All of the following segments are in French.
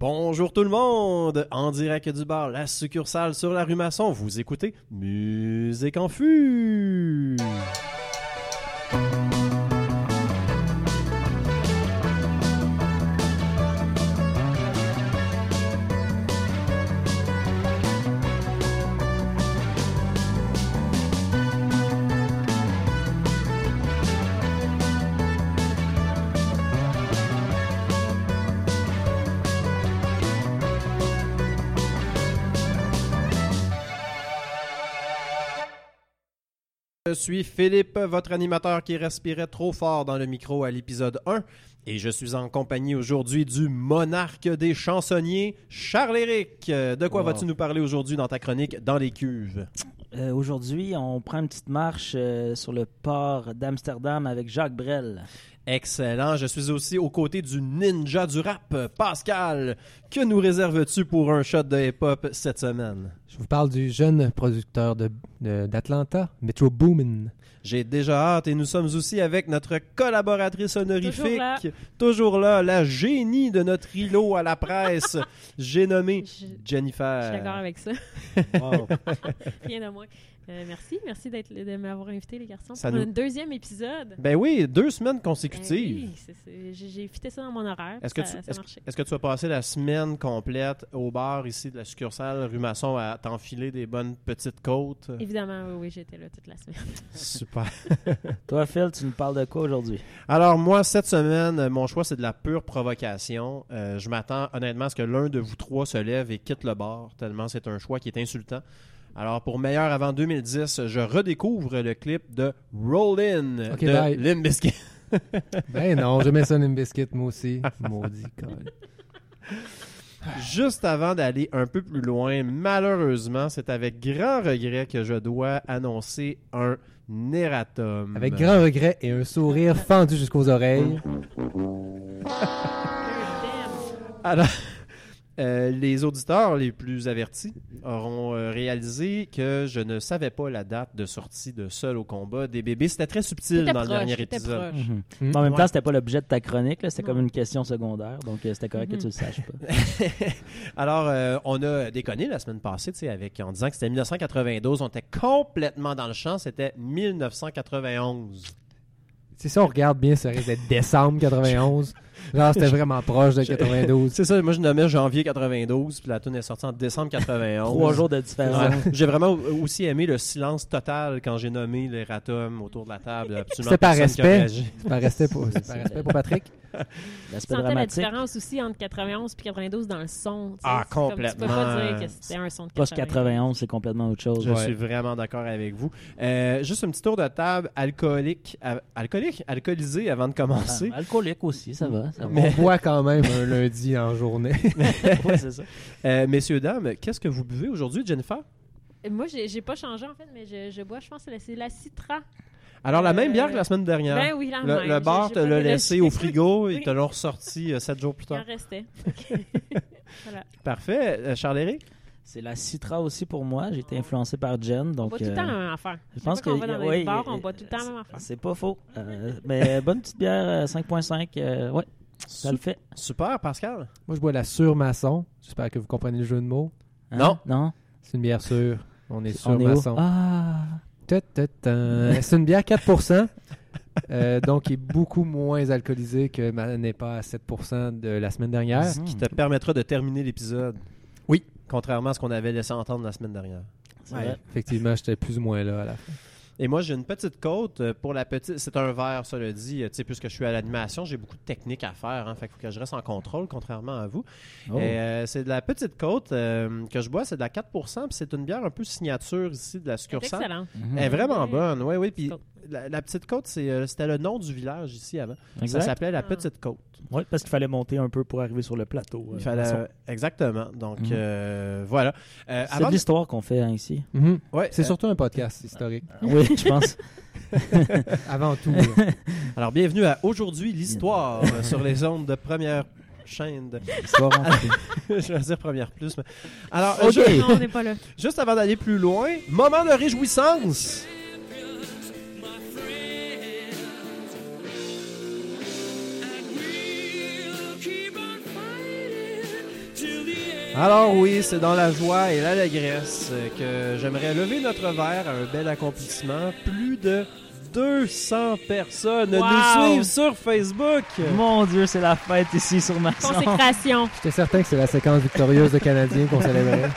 Bonjour tout le monde! En direct du bar La Succursale sur la rue Masson, vous écoutez Musique en fût! Suis Philippe, votre animateur qui respirait trop fort dans le micro à l'épisode 1. Et je suis en compagnie aujourd'hui du monarque des chansonniers, Charles-Éric. De quoi Wow. vas-tu nous parler aujourd'hui dans ta chronique Dans les cuves? Euh, Aujourd'hui, on prend une petite marche euh, sur le port d'Amsterdam avec Jacques Brel. Excellent. Je suis aussi aux côtés du ninja du rap, Pascal. Que nous réserves-tu pour un shot de hip-hop cette semaine? Je vous parle du jeune producteur de- de- d'Atlanta, Metro Boomin. J'ai déjà hâte et nous sommes aussi avec notre collaboratrice honorifique, Toujours là. toujours là, la génie de notre îlot à la presse. J'ai nommé Je, je Jennifer. suis d'accord avec ça. Wow. Rien de moins. Euh, merci. Merci d'être, de m'avoir invité, les garçons, Ça pour nous- un deuxième épisode. Ben oui, deux semaines Ben consécutives. oui, c'est- c'est- j'ai, fité ça dans mon horaire. Est-ce que, tu, est-ce, est-ce que tu as passé la semaine complète au bar ici de la succursale rue Masson à t'enfiler des bonnes petites côtes? Évidemment, oui, oui, j'étais là toute la semaine. Super. Toi, Phil, tu nous parles de quoi aujourd'hui? Alors moi, cette semaine, mon choix, c'est de la pure provocation. Euh, je m'attends honnêtement à ce que l'un de vous trois se lève et quitte le bar, tellement c'est un choix qui est insultant. Alors pour Meilleur avant 2010, je redécouvre le clip de Rollin' Ok, de. Limp Bizkit. Ben non, j'aimais ça une biscuit, moi aussi. Maudit, col. Juste avant d'aller un peu plus loin, malheureusement, c'est avec grand regret que je dois annoncer un erratum. Avec grand regret et un sourire fendu jusqu'aux oreilles. Alors, euh, les auditeurs les plus avertis auront euh, réalisé que je ne savais pas la date de sortie de Seul au combat des bébés. C'était très subtil dans le dernier épisode. proche. Hmm. En même Ouais. temps, c'était pas l'objet de ta chronique, c'était comme une question secondaire, donc euh, c'était correct Mhm. que tu le saches pas. Alors, euh, on a déconné la semaine passée, tu sais, avec en disant que c'était 1992. On était complètement dans le champ. C'était 1991. Si ça, on regarde bien, ça risque d'être décembre 91. Genre, c'était vraiment proche de 92. C'est ça. Moi, je nommais janvier 92, puis la tune est sortie en décembre 91. Trois jours de différence. Ouais. J'ai vraiment aussi aimé le silence total quand j'ai nommé les ratums autour de la table. Absolument par respect. C'est par respect pour, c'est par respect pour Patrick. L'aspect sentais la dramatique. différence aussi entre 91 et 92 dans le son. tu sais. Ah, comme- complètement. tu peux pas dire que c'était un son de Post 91, c'est complètement autre chose. Je Ouais. suis vraiment d'accord avec vous. Euh, juste un petit tour de table alcoolique, à- alcoolique, alcoolisé avant de commencer. Ah, alcoolique aussi, ça va. On boit quand même un lundi en journée. Ouais, c'est ça. Euh, messieurs dames, qu'est-ce que vous buvez aujourd'hui, Jennifer? Et Moi, j'ai, j'ai pas changé en fait, mais je, je bois, je pense que c'est la- Citra. Alors la même Euh, bière que la semaine dernière. Ben oui, la le, même. le bar te l'a laissé au frigo, ils Oui. te l'ont ressorti euh, sept jours plus Il en tard. restait. voilà. Parfait. Euh, Charles-Éric C'est la Citra aussi pour moi. J'ai été influencé par Jen. On Donc, boit tout le euh, temps la même affaire. je pense qu'on que- va dans ouais, les bars, euh, on boit tout le temps la même affaire. C'est pas faux. Euh, mais bonne petite bière euh, 5.5. euh, ouais, ça le fait. Super, Pascal. Moi, je bois la surmaçon. J'espère que vous comprenez le jeu de mots. Hein? Non. Non. C'est une bière sûre. On est surmaçon. Ah. C'est une bière 4%. euh, donc, qui est beaucoup moins alcoolisée que ma n'est pas à 7% de la semaine dernière. Mhm. Qui te permettra de terminer l'épisode. Oui. Contrairement à ce qu'on avait laissé entendre la semaine dernière. Effectivement, j'étais plus ou moins là à la fin. Et moi, j'ai une petite côte euh, pour la petite. C'est un verre, ça le dit. euh, Tu sais, puisque je suis à l'animation, j'ai beaucoup de techniques à faire. Hein, fait qu'il faut que je reste en contrôle, contrairement à vous. Oh. Et, euh, c'est de la petite côte euh, que je bois, c'est de la 4%. Puis c'est une bière un peu signature ici de la succursale. excellent. Mhm. Elle est vraiment Ouais. bonne, oui, oui. Puis la, la petite côte, c'est, euh, c'était le nom du village ici avant. Ça Exact. s'appelait la Ah. petite côte. Oui, parce qu'il fallait monter un peu pour arriver sur le plateau. euh, Il fallait, façon. exactement. Donc Mhm. euh, voilà. Euh, C'est de l'histoire qu'on fait hein, ici. Mhm. Ouais, C'est euh, surtout un podcast historique. Oui, je pense. Avant tout. là. Alors bienvenue à aujourd'hui l'histoire euh, sur les ondes de première chaîne. de- Histoire en fait. je vais dire première plus. mais- Alors, euh, Ok. ju- Non, on n'est pas là. juste avant d'aller plus loin, moment de réjouissance. Alors oui, c'est dans la joie et l'allégresse que j'aimerais lever notre verre à un bel accomplissement. Plus de 200 personnes Wow! nous suivent sur Facebook. Mon Dieu, c'est la fête ici sur ma Consécration. J'étais certain que c'est la séquence victorieuse de Canadiens qu'on célébrait.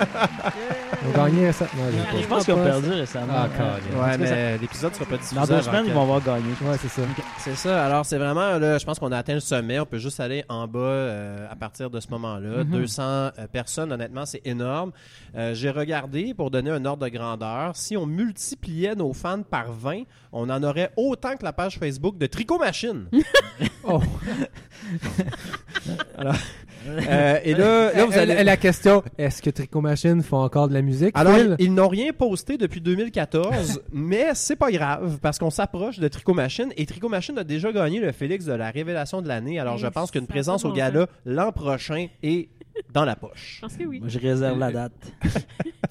On gagnait ça. Non, j'ai pas- Je pense qu'ils ont perdu récemment. Ah, Ouais. l'épisode sera pas diffusé. Dans deux semaines, ils vont avoir gagné. Ouais, c'est ça. C'est ça. Alors, c'est vraiment, là, je pense qu'on a atteint le sommet. On peut juste aller en bas euh, à partir de ce moment-là. Mhm. 200 euh, personnes, honnêtement, c'est énorme. Euh, J'ai regardé pour donner un ordre de grandeur. Si on multipliait nos fans par 20, on en aurait autant que la page Facebook de Tricot Machine. Oh. Euh, et là, là, vous allez... la question, est-ce que Tricot Machine font encore de la musique? Alors, ils n'ont rien posté depuis 2014, mais c'est pas grave parce qu'on s'approche de Tricot Machine et Tricot Machine a déjà gagné le Félix de la révélation de l'année. Alors, je pense qu'une présence au gala l'an prochain est dans la poche. Je pense que oui. Moi, je réserve la date.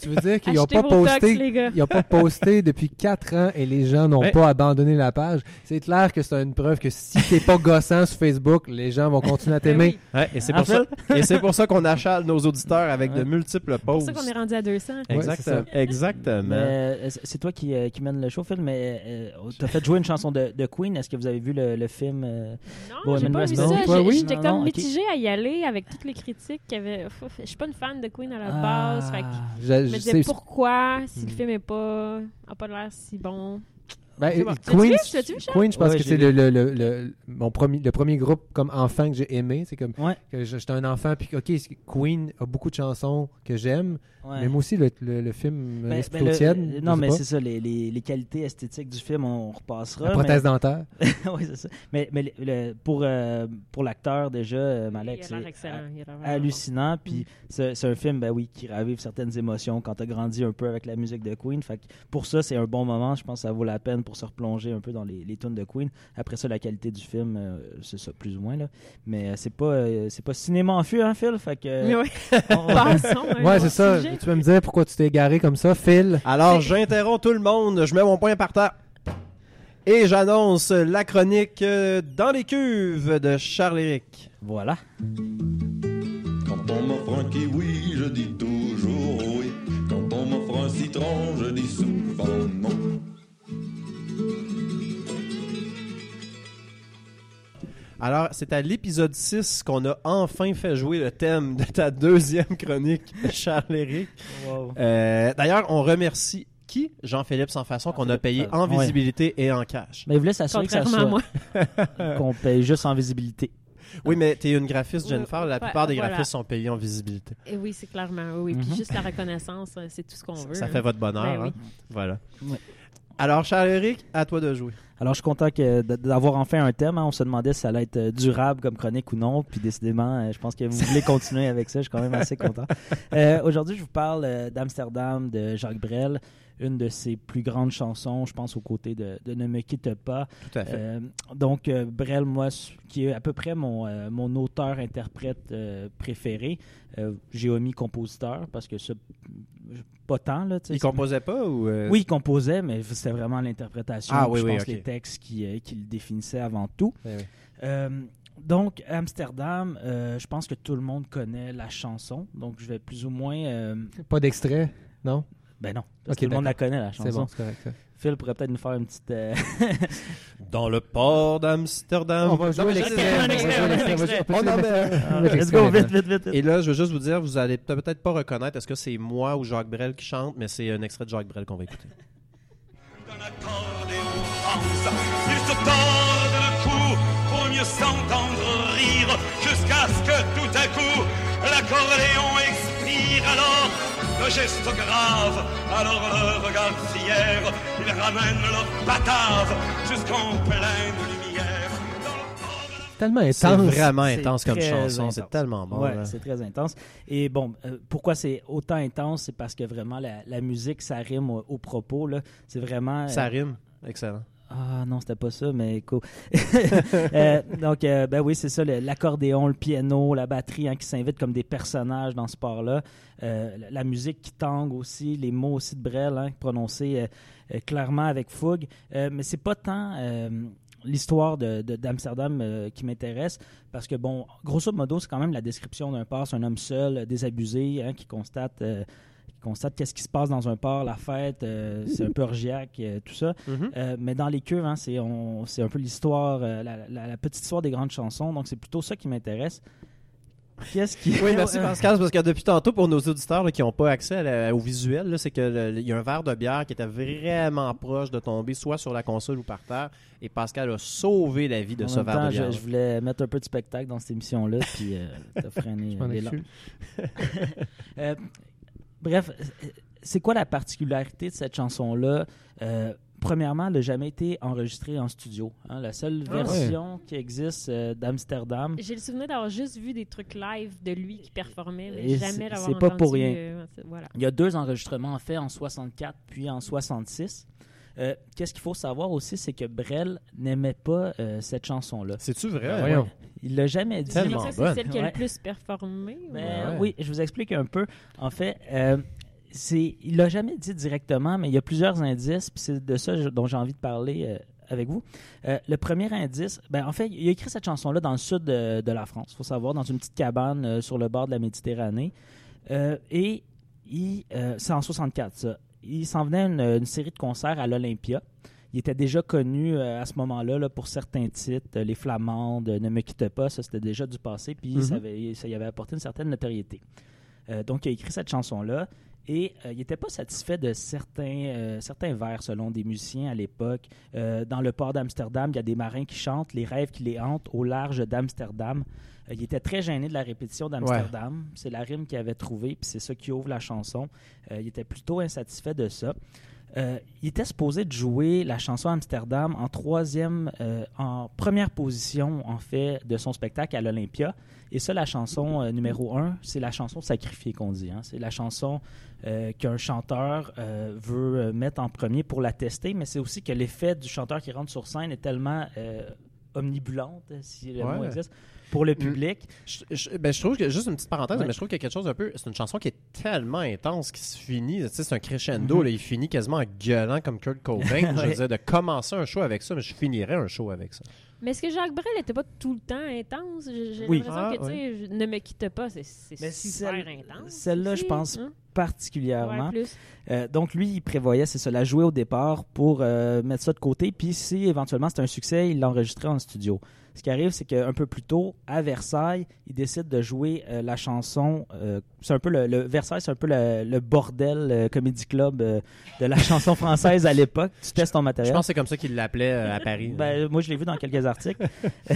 Tu veux dire qu'ils n'ont pas posté tox, les gars. Ils n'ont pas posté depuis 4 ans et les gens n'ont Ouais. pas abandonné la page? C'est clair que c'est une preuve que si t'es pas gossant sur Facebook, les gens vont continuer à Ben t'aimer. oui. Ouais, et c'est pour, ça, et c'est pour ça qu'on achale nos auditeurs avec de multiples C'est pour pauses. ça qu'on est rendu à 200. Ouais, Exactement. c'est Exactement. Mais, euh, c'est toi qui, euh, qui mène le show, Phil, mais euh, t'as fait jouer une chanson de, de Queen. Est-ce que vous avez vu le, le film euh, Non, j'ai Bohemian pas vu Rhapsody? ça. J'étais comme non, ok. mitigée à y aller avec toutes les critiques qu'il y avait. Ouf, Je suis pas une fan de Queen à la Ah. base. Fait que Je- me sais- disais pourquoi, si Hmm. le film est pas, a pas l'air si bon. Ben. Queen, je pense Ouais, que c'est le, le, le, le- mon premier, le premier groupe comme enfant que j'ai aimé. C'est comme Ouais. que j'étais un enfant, puis ok, Queen a beaucoup de chansons que j'aime, Ouais. mais moi aussi, le, le, le film me Ben, ben, tiède. non, mais c'est ça, les, les, les qualités esthétiques du film, on repassera. La mais- prothèse dentaire. oui, c'est ça. Mais, mais le- le- pour, euh, pour l'acteur, déjà, euh, Malek, c'est hallucinant. Puis c'est c'est un film, ben oui, qui ravive certaines émotions quand tu as grandi un peu avec la musique de Queen. Fait que pour ça, c'est un bon moment. Je pense que ça vaut la peine pour se replonger un peu dans les, les tunes de Queen. Après ça, la qualité du film, euh, c'est ça, plus ou moins. Là. Mais euh, c'est pas, euh, c'est pas cinéma en fût, hein, Phil? Fait que. Mais oui, on- passons. un Ouais, c'est ça. sujet. Tu vas me dire pourquoi tu t'es égaré comme ça, Phil. Alors, j'interromps tout le monde. Je mets mon poing par terre. Et j'annonce la chronique dans les cuves de Charles-Éric. Voilà. Quand on m'offre un kiwi, je dis toujours oui. Quand on m'offre un citron, je dis souvent non. Alors, c'est à l'épisode 6 qu'on a enfin fait jouer le thème de ta deuxième chronique, Charles-Éric. Euh, D'ailleurs, on remercie qui? Jean-Philippe Sans Façon qu'on a payé en Ouais. visibilité et en cash. Mais il voulait s'assurer que ça soit. moi. qu'on paye juste en visibilité. Oui, mais tu es une graphiste, Jennifer. La ouais, plupart des voilà. graphistes sont payés en visibilité. Et oui, c'est clairement. Oui, Mhm. Puis juste la reconnaissance, euh, c'est tout ce qu'on veut. Ça hein. fait votre bonheur. Ben oui. hein? Voilà. Ouais. Alors, Charles-Éric, à toi de jouer. Alors, je suis content d'avoir enfin un thème. hein. On se demandait si ça allait être euh, durable comme chronique ou non. Puis décidément, euh, je pense que vous voulez continuer avec ça. Je suis quand même assez content. Euh, Aujourd'hui, je vous parle d'Amsterdam de Jacques Brel, une de ses plus grandes chansons, je pense, aux côtés de, de Ne me quitte pas. Tout à fait. Euh, donc, euh, Brel, moi, qui est à peu près mon, euh, mon auteur-interprète euh, préféré, euh, j'ai omis compositeur parce que ça, pas tant. Là, tu sais, Il composait pas ou. euh, oui, il composait, mais c'était vraiment l'interprétation. Ah, oui, je oui, pense ok. les textes qui, euh, qui le définissaient avant tout. Oui, oui. Euh, donc, Amsterdam, euh, je pense que tout le monde connaît la chanson. Donc, je vais plus ou moins. euh, Pas d'extrait, non? ben non, parce Ok, que tout le monde la connaît, la C'est chanson. bon, c'est correct. ça. Phil pourrait peut-être nous faire une petite. euh, Dans le port d'Amsterdam. On va jouer l'extrait. On va un jouer extrait, l'extrait. un On va jouer- extrait. on peut On en jouer met l'extrait. Let's L'extrait go, vite, vite, vite. Et là, je veux juste vous dire, vous allez peut-être pas reconnaître est-ce que c'est moi ou Jacques Brel qui chante, mais c'est un extrait de Jacques Brel qu'on va écouter. Ils se tordent le cou pour mieux s'entendre rire, jusqu'à ce que tout à coup l'accordéon expire. Alors le geste grave, alors le regard fier, ils ramènent leur batave jusqu'en pleine lumière. Tellement C'est intense. vraiment intense comme chanson, c'est tellement bon. ouais, là. c'est très intense. Et bon, euh, pourquoi c'est autant intense C'est parce que vraiment la, la musique, ça rime au, au propos. là. C'est vraiment. euh, Ça rime. Excellent. Ah non, c'était pas ça, mais cool. Euh, donc, euh, ben oui, c'est ça, l'accordéon, le piano, la batterie hein, qui s'invitent comme des personnages dans ce sport-là. Euh, la, musique qui tangue aussi, les mots aussi de Brel, hein, prononcés euh, clairement avec fougue. Mais c'est pas tant. l'histoire d'Amsterdam qui m'intéresse parce que, bon, grosso modo, c'est quand même la description d'un. C'est un homme seul, désabusé, hein, qui constate. Constate qu'est-ce qui se passe dans un port, la fête, euh, c'est un peu orgiaque, euh, tout ça. Mhm. Euh, mais dans les cuves, hein, c'est, un peu l'histoire, la, la- la petite histoire des grandes chansons. Donc, c'est plutôt ça qui m'intéresse. Qu'est-ce qui. Oui, merci Pascal, parce que depuis tantôt, pour nos auditeurs là, qui n'ont pas accès la- au visuel, c'est que le- il y a un verre de bière qui était vraiment proche de tomber, soit sur la console ou par terre, et Pascal a sauvé la vie de En ce même verre temps, de bière. je, je voulais mettre un peu de spectacle dans cette émission-là, puis Je m'en les bref, euh, c'est quoi la particularité de cette chanson-là? Euh, premièrement, elle n'a jamais été enregistrée en studio. hein. La seule Ah. version qui existe euh, d'Amsterdam, J'ai le souvenir d'avoir juste vu des trucs live de lui qui performait, mais Et jamais c'est- d'avoir c'est pas pour entendu, rien. euh, voilà. il y a deux enregistrements en fait en 64 puis en 66. Euh, Qu'est-ce qu'il faut savoir aussi, c'est que Brel n'aimait pas euh, cette chanson-là. C'est-tu vrai? Ben, voyons. Il l'a jamais dit. C'est celle qui a Ouais. le plus performé. Ouais, ouais. Oui, je vous explique un peu. En fait, euh, c'est, il l'a jamais dit directement, mais il y a plusieurs indices, puis c'est de ça dont j'ai envie de parler euh, avec vous. Euh, le premier indice, ben, en fait, il a écrit cette chanson-là dans le sud de, de la France, il faut savoir, dans une petite cabane euh, sur le bord de la Méditerranée. Euh, et il, euh, c'est en 64, ça. Il s'en venait une, une série de concerts à l'Olympia. Il était déjà connu euh, à ce moment-là là, pour certains titres, euh, Les Flamandes, Ne me quitte pas, ça c'était déjà du passé, puis Mhm. ça, avait, ça y avait apporté une certaine notoriété. Euh, donc il a écrit cette chanson-là et il n'était pas satisfait de certains, certains vers selon des musiciens à l'époque. Dans le port d'Amsterdam, il y a des marins qui chantent Les rêves qui les hantent au large d'Amsterdam. Euh, il était très gêné de la répétition d'Amsterdam. C'est la rime qu'il avait trouvée, puis c'est ça qui ouvre la chanson. Euh, il était plutôt insatisfait de ça. Euh, il était supposé de jouer la chanson Amsterdam en troisième, euh, en première position en fait de son spectacle à l'Olympia. Et ça, la chanson euh, numéro un, c'est la chanson sacrifiée qu'on dit. hein. C'est la chanson qu'un chanteur veut mettre en premier pour la tester, mais c'est aussi que l'effet du chanteur qui rentre sur scène est tellement omnibulante, si le Ouais. mot existe, pour le public. Je, je- ben, je trouve que, juste une petite parenthèse, Ouais. mais je trouve qu'il y a quelque chose un peu. C'est une chanson qui est tellement intense qui se finit. Tu sais, c'est un crescendo. Mhm. là, il finit quasiment en gueulant comme Kurt Cobain. Je veux dire, de commencer un show avec ça, mais je finirais un show avec ça. Mais est-ce que Jacques Brel n'était pas tout le temps intense? J'ai Oui. l'impression Ah, que, tu sais, je- ne me quitte pas, c'est super celle- intense. celle-là, je pense hein? Particulièrement. Ouais, plus. Euh, donc lui, il prévoyait, c'est ça, la jouer au départ pour euh, mettre ça de côté. Puis si éventuellement c'est un succès, il l'enregistrait en studio. Ce qui arrive, c'est qu'un peu plus tôt, à Versailles, il décide de jouer euh, la chanson. euh, c'est un peu le, le- Versailles, c'est un peu le, le bordel euh, comedy club euh, de la chanson française à l'époque. Tu testes ton Je matériel. pense que c'est comme ça qu'il l'appelait euh, à Paris. Ben, moi, je l'ai vu dans quelques articles.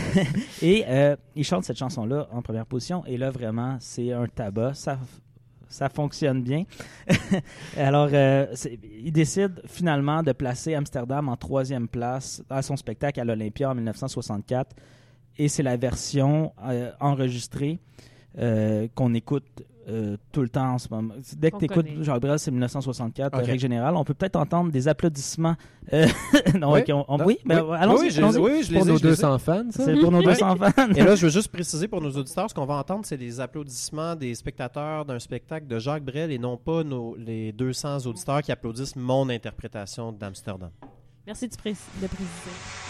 et euh, il chante cette chanson-là en première position. Et là, vraiment, c'est un tabac. Ça, ça fonctionne bien. Alors, euh, il décide finalement de placer Amsterdam en troisième place à son spectacle à l'Olympia en 1964. Et c'est la version euh, enregistrée euh, qu'on écoute euh, tout le temps en ce moment. Dès que tu écoutes. Jacques Brel, c'est 1964, Ok. règle générale. On peut peut-être entendre des applaudissements. euh, non, Oui. on- on- oui, ben, Oui. allons-y. Oui, allons-y. oui, je les Pour nos je les ai. 200 fans? C'est pour nos 200 fans. Et là, je veux juste préciser pour nos auditeurs, ce qu'on va entendre, c'est les applaudissements des spectateurs d'un spectacle de Jacques Brel et non pas nos, les 200 auditeurs qui applaudissent mon interprétation d'Amsterdam. Merci de, de préciser.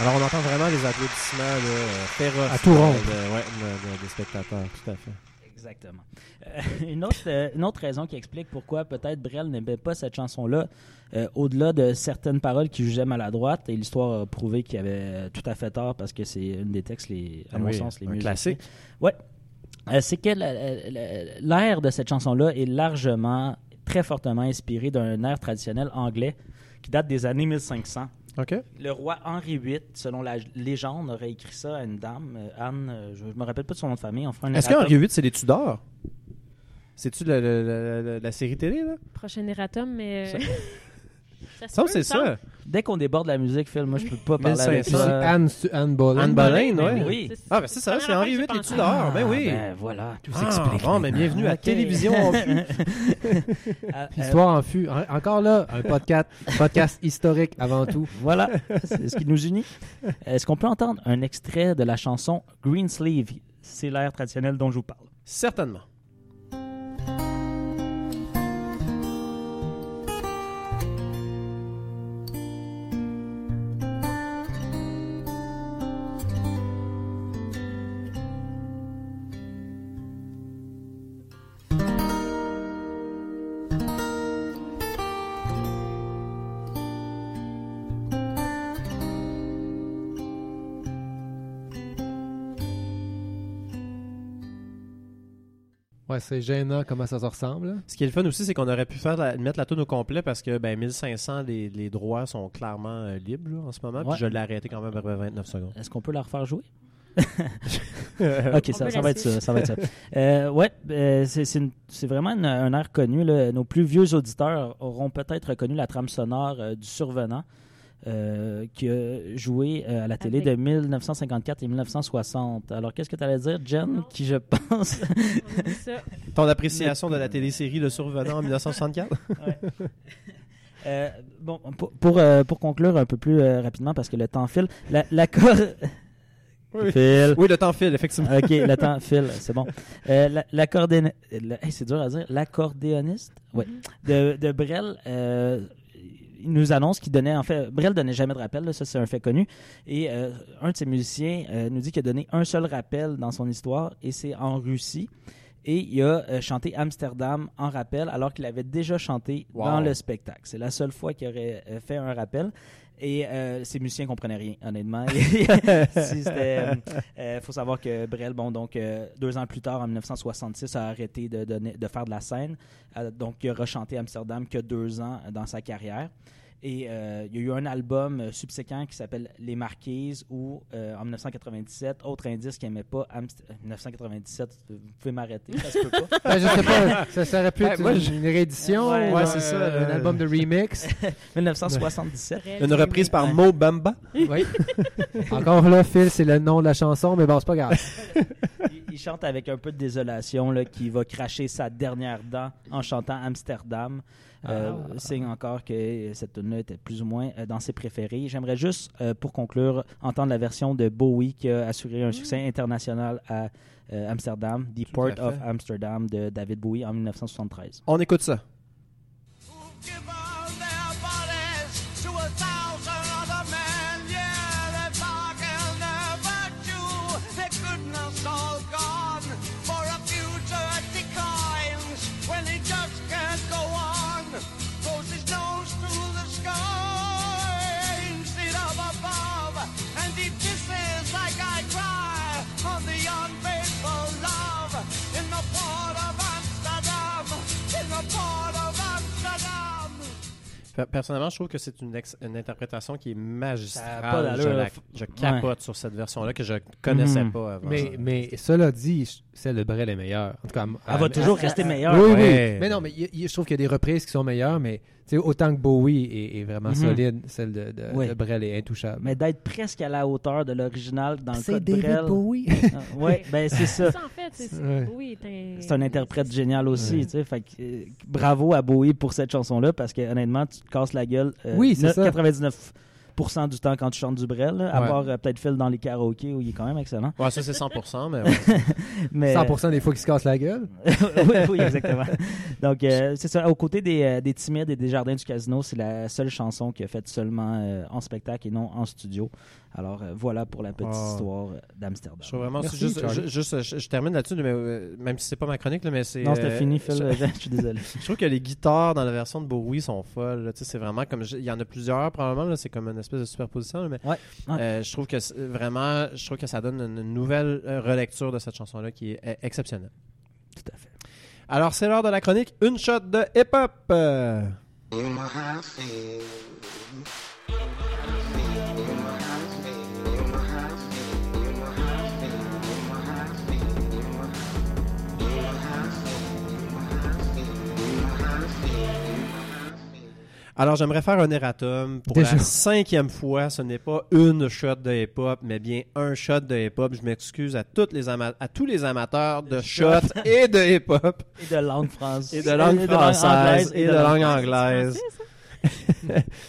Alors, on entend vraiment les applaudissements là, euh, féroces À tout euh, rompre. de- ouais, de- de- des spectateurs, tout à fait. Exactement. Euh, une, autre, euh, une autre raison qui explique pourquoi peut-être Brel n'aimait pas cette chanson-là, euh, au-delà de certaines paroles qu'il jugeait maladroites, et l'histoire a prouvé qu'il avait tout à fait tort parce que c'est une des textes, les, à Ah mon oui, sens, les un mieux classique. Euh, c'est que la- la- la- l'air de cette chanson-là est largement, très fortement inspiré d'un air traditionnel anglais qui date des années 1500. Le roi Henri VIII, selon la légende, aurait écrit ça à une dame, euh, Anne, euh, je ne me rappelle pas de son nom de famille. Un Est-ce qu'Henri VIII, c'est les Tudors? C'est-tu la, la- la- série télé, là? Prochain erratum, mais. Ça- euh, ça c'est ça. Dès qu'on déborde la musique, Phil, moi, je peux pas parler avec 1500. C'est ça. Anne, Anne Boleyn. Anne Boleyn, Ben ouais. Oui. Ah, ben c'est ça, c'est Henri VIII, les. Tudors. Ben oui. Ben voilà, tout Ah, s'explique. bon, ben, bienvenue à. Télévision en. Ah, Puis euh, Histoire en fût. En- Encore là, un podcast, podcast historique avant tout. Voilà, c'est ce qui nous unit. Est-ce qu'on peut entendre un extrait de la chanson Green Sleeve? C'est l'air traditionnel dont je vous parle. Certainement. Ouais, c'est gênant comment ça se ressemble. Ce qui est le fun aussi, c'est qu'on aurait pu faire la- mettre la tune au complet parce que ben 1500, les, les droits sont clairement euh, libres là, en ce moment. Ouais. Puis je l'ai arrêté quand même après 29 secondes. Est-ce qu'on peut la refaire jouer? Ok, ça, va être ça. ça, va être ça. Euh, ouais, euh, c'est vraiment une- un air connu. là. Nos plus vieux auditeurs auront peut-être reconnu la trame sonore euh, du Survenant. Euh, qui a joué euh, à la télé Avec- de 1954 et 1960. Alors, qu'est-ce que tu allais dire, Jen, Non. qui, je pense? Ton appréciation de la télésérie Le Survenant en 1964 Euh, bon, pour, pour, euh, pour conclure un peu plus euh, rapidement, parce que le temps file, la- l'accord... Oui. File. Oui, le temps file, effectivement. Ok, le temps file, c'est bon. Euh, la- l'accordéon- la- hey, c'est dur à dire. L'accordéoniste? Ouais. de, de Brel euh, il nous annonce qu'il donnait, en fait, Brel donnait jamais de rappel, là, ça c'est un fait connu. Et euh, un de ses musiciens euh, nous dit qu'il a donné un seul rappel dans son histoire, et c'est en Russie. Et il a euh, chanté Amsterdam en rappel, alors qu'il avait déjà chanté Wow. dans le spectacle. C'est la seule fois qu'il aurait fait un rappel. Et euh, ces musiciens comprenaient rien, honnêtement. Si c'était, euh, faut savoir que Brel, bon, donc euh, deux ans plus tard, en 1966, a arrêté de, faire de la scène. Euh, donc, il a rechanté Amsterdam que deux ans dans sa carrière. Et euh, il y a eu un album euh, subséquent qui s'appelle Les Marquises, où euh, en 1997, autre indice qu'il n'aimait pas, Amst- euh, 1997, vous pouvez m'arrêter, ça se peut pas. Ben, je sais pas, ça, ça aurait pu être moi, une, réédition, Ouais, ou, ouais, euh, c'est ça, un album de remix. 1977. Une reprise par Mo Bamba. oui. Encore là, Phil, c'est le nom de la chanson, mais bon, c'est pas grave. il, il chante avec un peu de désolation, là, qui va cracher sa dernière dent en chantant Amsterdam. Euh, Ah. Signe encore que cette tune là était plus ou moins euh, dans ses préférés. J'aimerais juste, euh, pour conclure, entendre la version de Bowie qui a assuré un succès international à euh, Amsterdam, The Tout Port of. Amsterdam de David Bowie en 1973. On écoute ça. Personnellement, je trouve que c'est une, ex- une interprétation qui est magistrale. je, la- là. je capote sur cette version-là que je connaissais Mhm. pas avant. Mais, mais cela dit, celle de Brel est meilleure. En tout cas, Elle va toujours rester meilleure. Oui, Ouais. oui. Mais non, mais y y je trouve qu'il y a des reprises qui sont meilleures, mais autant que Bowie est, est vraiment Mhm. solide, celle de, de, Oui. de Brel est intouchable. Mais d'être presque à la hauteur de l'original dans le c'est cas de David Brel. Bowie. oui, ben c'est ça. Ça, en fait, c'est Ouais. un... Interprète génial aussi, Ouais. tu sais. Fait que, euh, bravo à Bowie pour cette chanson-là parce que honnêtement, tu te casses la gueule. euh, Oui, c'est ça. 99% du temps quand tu chantes du Brel, là, à Ouais. part euh, peut-être Phil dans les karaokés où il est quand même excellent. Ouais, ça c'est 100%, mais ouais. Mais 100% des fois qu'il se casse la gueule. oui, oui, exactement. Donc euh, c'est ça. Aux côtés des, euh, des timides et des jardins du casino, c'est la seule chanson qu'il a faite seulement euh, en spectacle et non en studio. Alors euh, voilà pour la petite Oh. histoire d'Amsterdam. je trouve vraiment Merci, juste, juste, je, je termine là-dessus, mais euh, même si c'est pas ma chronique, là, mais c'est. Non, c'était euh, fini, Phil. Je, Je suis désolé. je trouve que les guitares dans la version de Bowie sont folles. là. Tu sais, C'est vraiment comme. Il y en a plusieurs probablement. là, C'est comme une espèce de superposition. là, mais Ouais, ouais. euh, je trouve que vraiment, je trouve que ça donne une, nouvelle relecture de cette chanson-là qui est exceptionnelle. Tout à fait. Alors c'est l'heure de la chronique. Une shot de hip-hop. Alors, j'aimerais faire un erratum. Pour Déjà. la cinquième fois, ce n'est pas une shot de hip-hop, mais bien un shot de hip-hop. Je m'excuse à, toutes les ama- à tous les amateurs de shot et de hip-hop Et de langue française. et de langue française et de langue anglaise.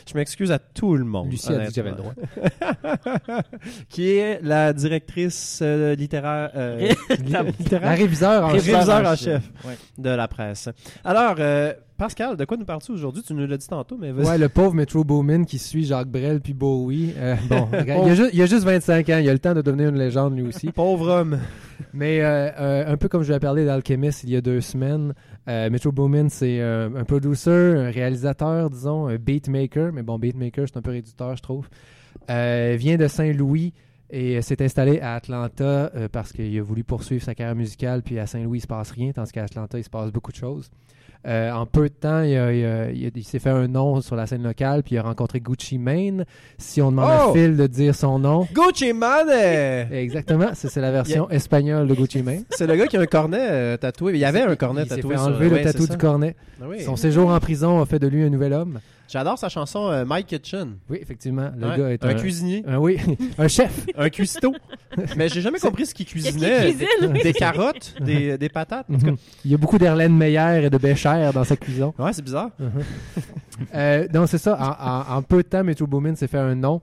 Je m'excuse à tout le monde. Lucie a dit que j'avais le droit. qui est la directrice euh, littéraire, euh, La littéraire? réviseur en en chef. Ouais. de la presse. Alors, euh, Pascal, de quoi nous parles-tu aujourd'hui? Tu nous l'as dit tantôt, mais vas-y. Ouais, le pauvre Metro Boomin qui suit Jacques Brel puis Bowie. Euh, bon, il, a juste, il a juste 25 ans, il a le temps de devenir une légende lui aussi. Pauvre homme. Mais euh, euh, un peu comme je lui ai parlé d'Alchemist il y a deux semaines, euh, Metro c'est euh, un producer, un réalisateur, disons, un beatmaker. Mais bon, beatmaker, c'est un peu réducteur, je trouve. Euh, vient de Saint-Louis et s'est installé à Atlanta euh, parce qu'il a voulu poursuivre sa carrière musicale. Puis à Saint-Louis, il se passe rien, tandis qu'à Atlanta, il se passe beaucoup de choses. Euh, en peu de temps, il, a- il a- il a- il s'est fait un nom sur la scène locale, puis il a rencontré Gucci Mane. Si on demande Oh! à Phil de dire son nom, Gucci Mane! exactement, c'est la version espagnole de Gucci Mane. C'est le gars qui a un cornet euh, tatoué. Il y avait un cornet il s'est tatoué fait sur- enlever le ouais, tatou du cornet. Ah oui. Son séjour en prison a fait de lui un nouvel homme. J'adore sa chanson euh, My Kitchen. Oui, effectivement. Le Ouais. gars est un, un, cuisinier, un- oui, un chef. un cuistot. Mais j'ai jamais compris ce qu'il Qu'est-ce qu'il cuisinait. cuisine, oui. Des carottes, des, des patates. En tout cas. Mhm. Il y a beaucoup d'Herlaine Meyer et de Bécher dans sa cuisine. Ouais, c'est bizarre. Euh, donc, c'est ça. En, en- en peu de temps, Metro Boomin s'est fait un nom.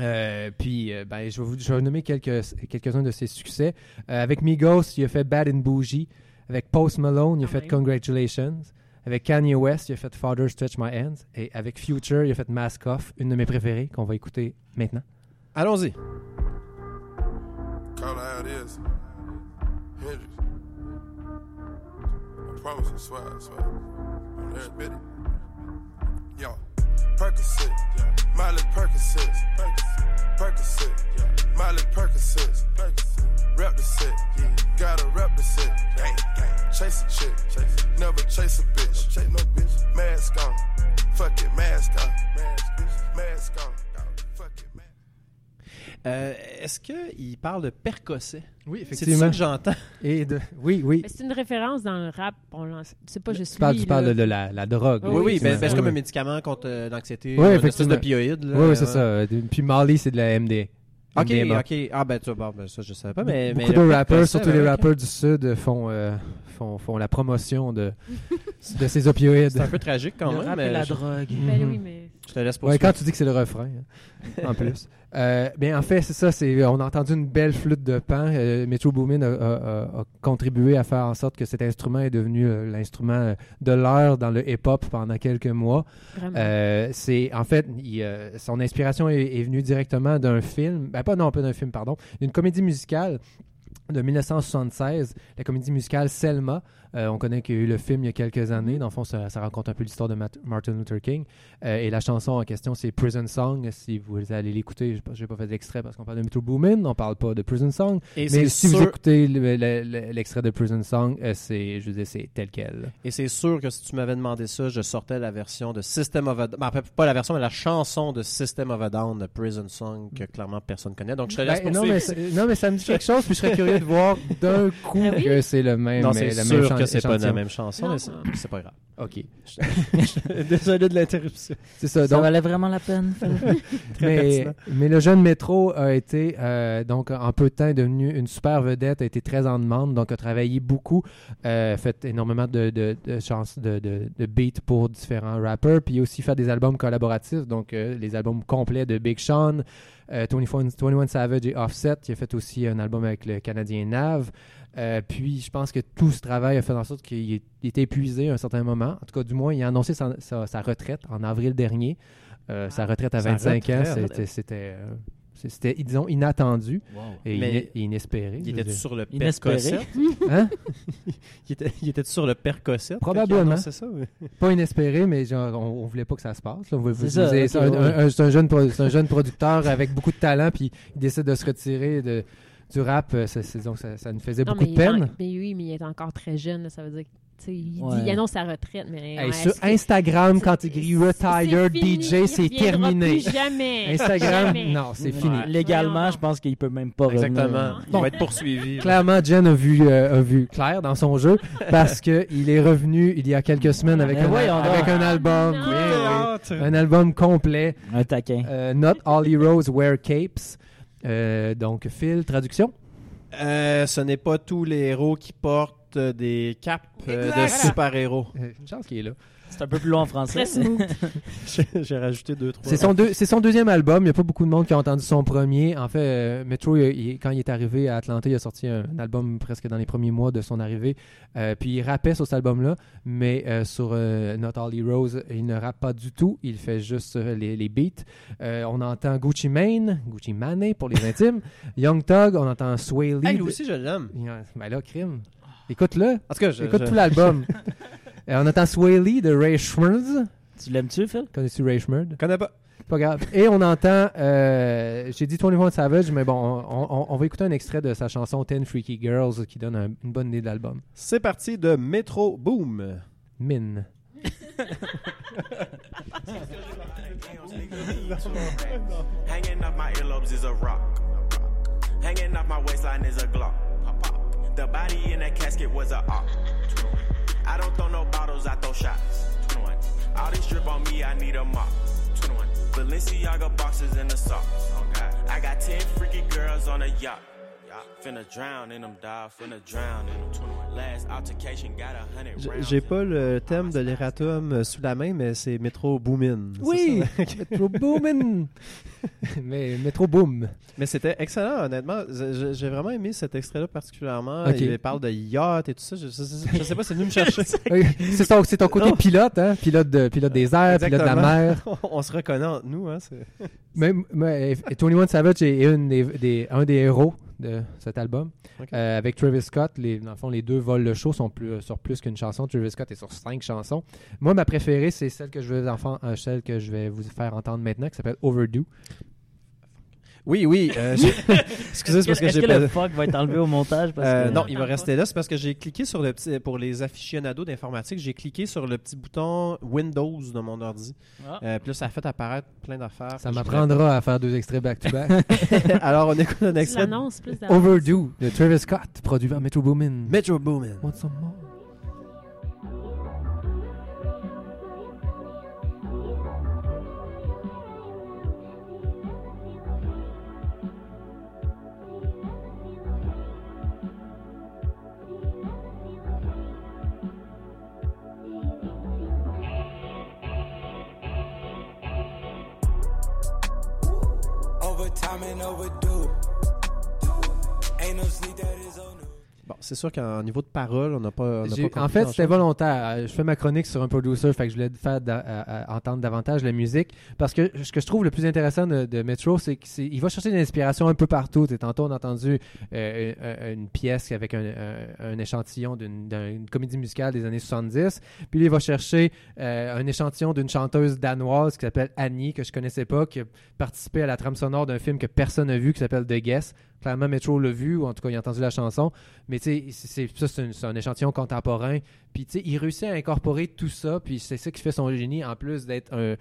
Euh, puis, euh, ben, je vais vous je vais vous nommer quelques, quelques-uns de ses succès. Euh, avec Migos, il a fait Bad and Bougie. Avec Post Malone, il a Quand fait même. Congratulations. Avec Kanye West, il a fait Father Stretch My Hands. Et avec Future, il a fait Mask Off, une de mes préférées qu'on va écouter maintenant. Allons-y. Call is. Hendrix. I promise you, swear, I swear. On every bit. Yo, Percocet, yeah. Miley Percocet, Percocet, yeah. Miley Percocet, Rep the set, yeah. Gotta rep the set, gang, gang. Chase a chick, chase. never chase a bitch, chase no bitch. Mask on, fuck it, mask on, mask, mask on, fuck it, mask. Euh, Est-ce qu'il parle de percocet? Oui, C'est ça que j'entends? Et de... Oui, oui. Mais c'est une référence dans le rap. On C'est pas juste Tu parles, lui, tu parles là. de, la, la drogue. Oui, Oui, ben, c'est ben, comme Oui. un médicament contre euh, l'anxiété. Oui, une espèce effectivement. d'opioïde. Oui, oui, c'est Ouais. ça. Puis Molly, c'est de la MD. Ok, MDMA. ok. Ah, ben, tu vois, ben, ça, je savais pas. Mais, Beaucoup mais de le rappeurs, surtout ben, les rappeurs du Sud, font, euh, font, font la promotion de, de ces opioïdes. C'est un peu tragique quand Le même. rap et mais la je, drogue. Ben Mhm. oui, mais. Je te laisse Ouais, poursuivre. quand tu dis que c'est le refrain, hein, en plus. Euh, bien, en fait, c'est ça. C'est, on a entendu une belle flûte de pan. Euh, Metro Boomin a, a- a- a contribué à faire en sorte que cet instrument est devenu euh, l'instrument euh, de l'heure dans le hip-hop pendant quelques mois. Euh, c'est en fait, il, euh, son inspiration est, est venue directement d'un film, ben pas non pas d'un film pardon, d'une comédie musicale de 1976, la comédie musicale Selma. Euh, on connaît qu'il y a eu le film il y a quelques années. Dans le fond, ça, ça raconte un peu l'histoire de Mat- Martin Luther King. Euh, et la chanson en question, c'est Prison Song. Si vous allez l'écouter, je n'ai pas fait d'extrait parce qu'on parle de Metro Boomin, on parle pas de Prison Song. Et Mais si vous sûr- écoutez le- le- le- l'extrait de Prison Song, euh, c'est, je veux dire, c'est tel quel. Et c'est sûr que si tu m'avais demandé ça, je sortais la version de System of a Down. Ben, pas la version, mais la chanson de System of a Down, de Prison Song, que clairement personne connaît. Donc je te laisse Ben, non, mais, non, mais ça me dit quelque chose, puis je serais curieux de voir d'un coup Ah oui? que c'est le même. non, mais c'est la sûr même chan- que c'est pas la même chanson, Non. mais c'est pas grave. Ok. Désolé de l'interruption. C'est ça. Ça Donc, valait vraiment la peine. mais, mais le jeune métro a été, euh, donc en peu de temps, est devenu une super vedette, a été très en demande, donc a travaillé beaucoup, euh, fait énormément de, de, de, chans- de, de, de beats pour différents rappers, puis aussi fait des albums collaboratifs, donc euh, les albums complets de Big Sean, euh, 21, 21 Savage et Offset. Il a fait aussi un album avec le Canadien Nav. Euh, puis je pense que tout ce travail a fait en sorte qu'il était épuisé à un certain moment. En tout cas, du moins, il a annoncé sa, sa- sa retraite en avril dernier. Euh, sa retraite à Sa 25 ans, retraite. c'était, euh, c'était, disons, inattendu et inespéré. Il était sur le percocet? Hein? il était, il était sur le percocet? Probablement. C'est ça? oui. Pas inespéré, mais genre, on, on voulait pas que ça se passe. C'est un, ouais. un- un- c'est un jeune, un jeune producteur avec beaucoup de talent, puis il décide de se retirer de, du rap. euh, ça, c'est- donc ça, ça nous faisait Non, beaucoup mais de en- peine. mais oui, mais il est encore très jeune, là, ça veut dire. Il, Ouais. dit, il annonce sa retraite, mais. Hey, ouais, sur Instagram, quand il écrit Retired DJ, c'est terminé. Plus jamais. Instagram, Jamais. non, c'est Ouais. fini. Légalement, je pense qu'il peut même pas Exactement. revenir. Il va être poursuivi. Clairement, Jen a vu, euh, a vu clair dans son jeu parce qu'il est revenu il y a quelques semaines avec, un, avec un album. Oui, oui. Un album complet. Un taquin. Euh, Not All Heroes Wear Capes. Euh, donc, Phil, traduction? Euh, ce n'est pas tous les héros qui portent euh, des capes euh, de super-héros. Euh, une chance qu'il est là. C'est un peu plus long en français. J'ai rajouté deux, trois. C'est son, deux- c'est son deuxième album. Il n'y a pas beaucoup de monde qui a entendu son premier. En fait, euh, Metro, il- il- quand il est arrivé à Atlanta, il a sorti un, un album presque dans les premiers mois de son arrivée. Euh, puis il rappait sur cet album-là, mais euh, sur euh, Not All Heroes, il ne rappe pas du tout. Il fait juste euh, les, les beats. Euh, on entend Gucci Mane, Gucci Mane pour les intimes, Young Thug, on entend Sway Lee. Hey, lui aussi, je l'aime. Il y a- Ben là, crime. Écoute-le. En tout cas, je, Écoute je- tout l'album. On entend Sway Lee de Ray Schmurz. Tu l'aimes-tu, Phil? Connais-tu Ray Schmurz? connais pas. Pas grave. Et on entend, euh, j'ai dit 21 Savage, mais bon, on, on- on va écouter un extrait de sa chanson Ten Freaky Girls qui donne un- une bonne idée de l'album. C'est parti de Metro Boom. Mine. Hanging off my earlobes is a rock. Hanging off my waistline is a Glock. The body in that casket was a op. I don't throw no bottles, I throw shots. All this drip on me, I need a mop. Balenciaga boxes in the socks. I got 10 freaky girls on a yacht. Finna drown in them, dog. Finna drown in them. Last altercation got a hundred J- rounds. J'ai pas le thème de l'erratum euh, sous la main, mais c'est Metro Boomin. Oui! Metro Boomin! mais Metro Boom. Mais c'était excellent, honnêtement. J'ai vraiment aimé cet extrait-là particulièrement. Il parle de yacht et tout ça. Je, je- sais pas, c'est venu me chercher. C'est ton, côté pilote, hein? Pilote, de, pilote des airs, pilote de la mer. On se reconnaît entre nous. Hein, c'est- Mais, mais 21 Savage est une des, des- un des héros de cet album. Euh, avec Travis Scott, les, dans le fond, les deux volent le show sont plus, sur plus qu'une chanson. Travis Scott est sur cinq chansons. Moi, ma préférée, c'est celle que je vais, enfant, euh, celle que je vais vous faire entendre maintenant, qui s'appelle Overdue. Oui, oui. euh, Excusez, c'est parce que Est-ce j'ai que pas. le fuck va être enlevé au montage? Parce Euh, que... non, il va rester là. C'est parce que j'ai cliqué sur le petit. Pour les aficionados d'informatique, j'ai cliqué sur le petit bouton Windows de mon ordi. Ah. Euh, puis là, ça a fait apparaître plein d'affaires. Ça m'apprendra à faire deux extraits back-to-back. Alors, on écoute un extrait. plus. Overdue de Travis Scott, produit par Metro Boomin. Metro Boomin. Want some more? C'est sûr qu'en niveau de parole, on n'a pas. on pas en fait, c'était volontaire. Euh, Je fais ma chronique sur un producer, fait que je voulais faire da- à- à entendre davantage la musique. Parce que ce que je trouve le plus intéressant de, de Metro, c'est qu'il va chercher de l'inspiration un peu partout. T'sais, tantôt, on a entendu euh, un- une pièce avec un, un- un échantillon d'une comédie musicale des années 70. Puis il va chercher euh, un échantillon d'une chanteuse danoise qui s'appelle Annie, que je connaissais pas, qui a participé à la trame sonore d'un film que personne n'a vu, qui s'appelle The Guess. Clairement, Metro l'a vu, ou en tout cas, il a entendu la chanson. Mais tu sais, ça, c'est un, échantillon contemporain. Puis tu sais, il réussit à incorporer tout ça. Puis c'est ça qui fait son génie, en plus d'être un.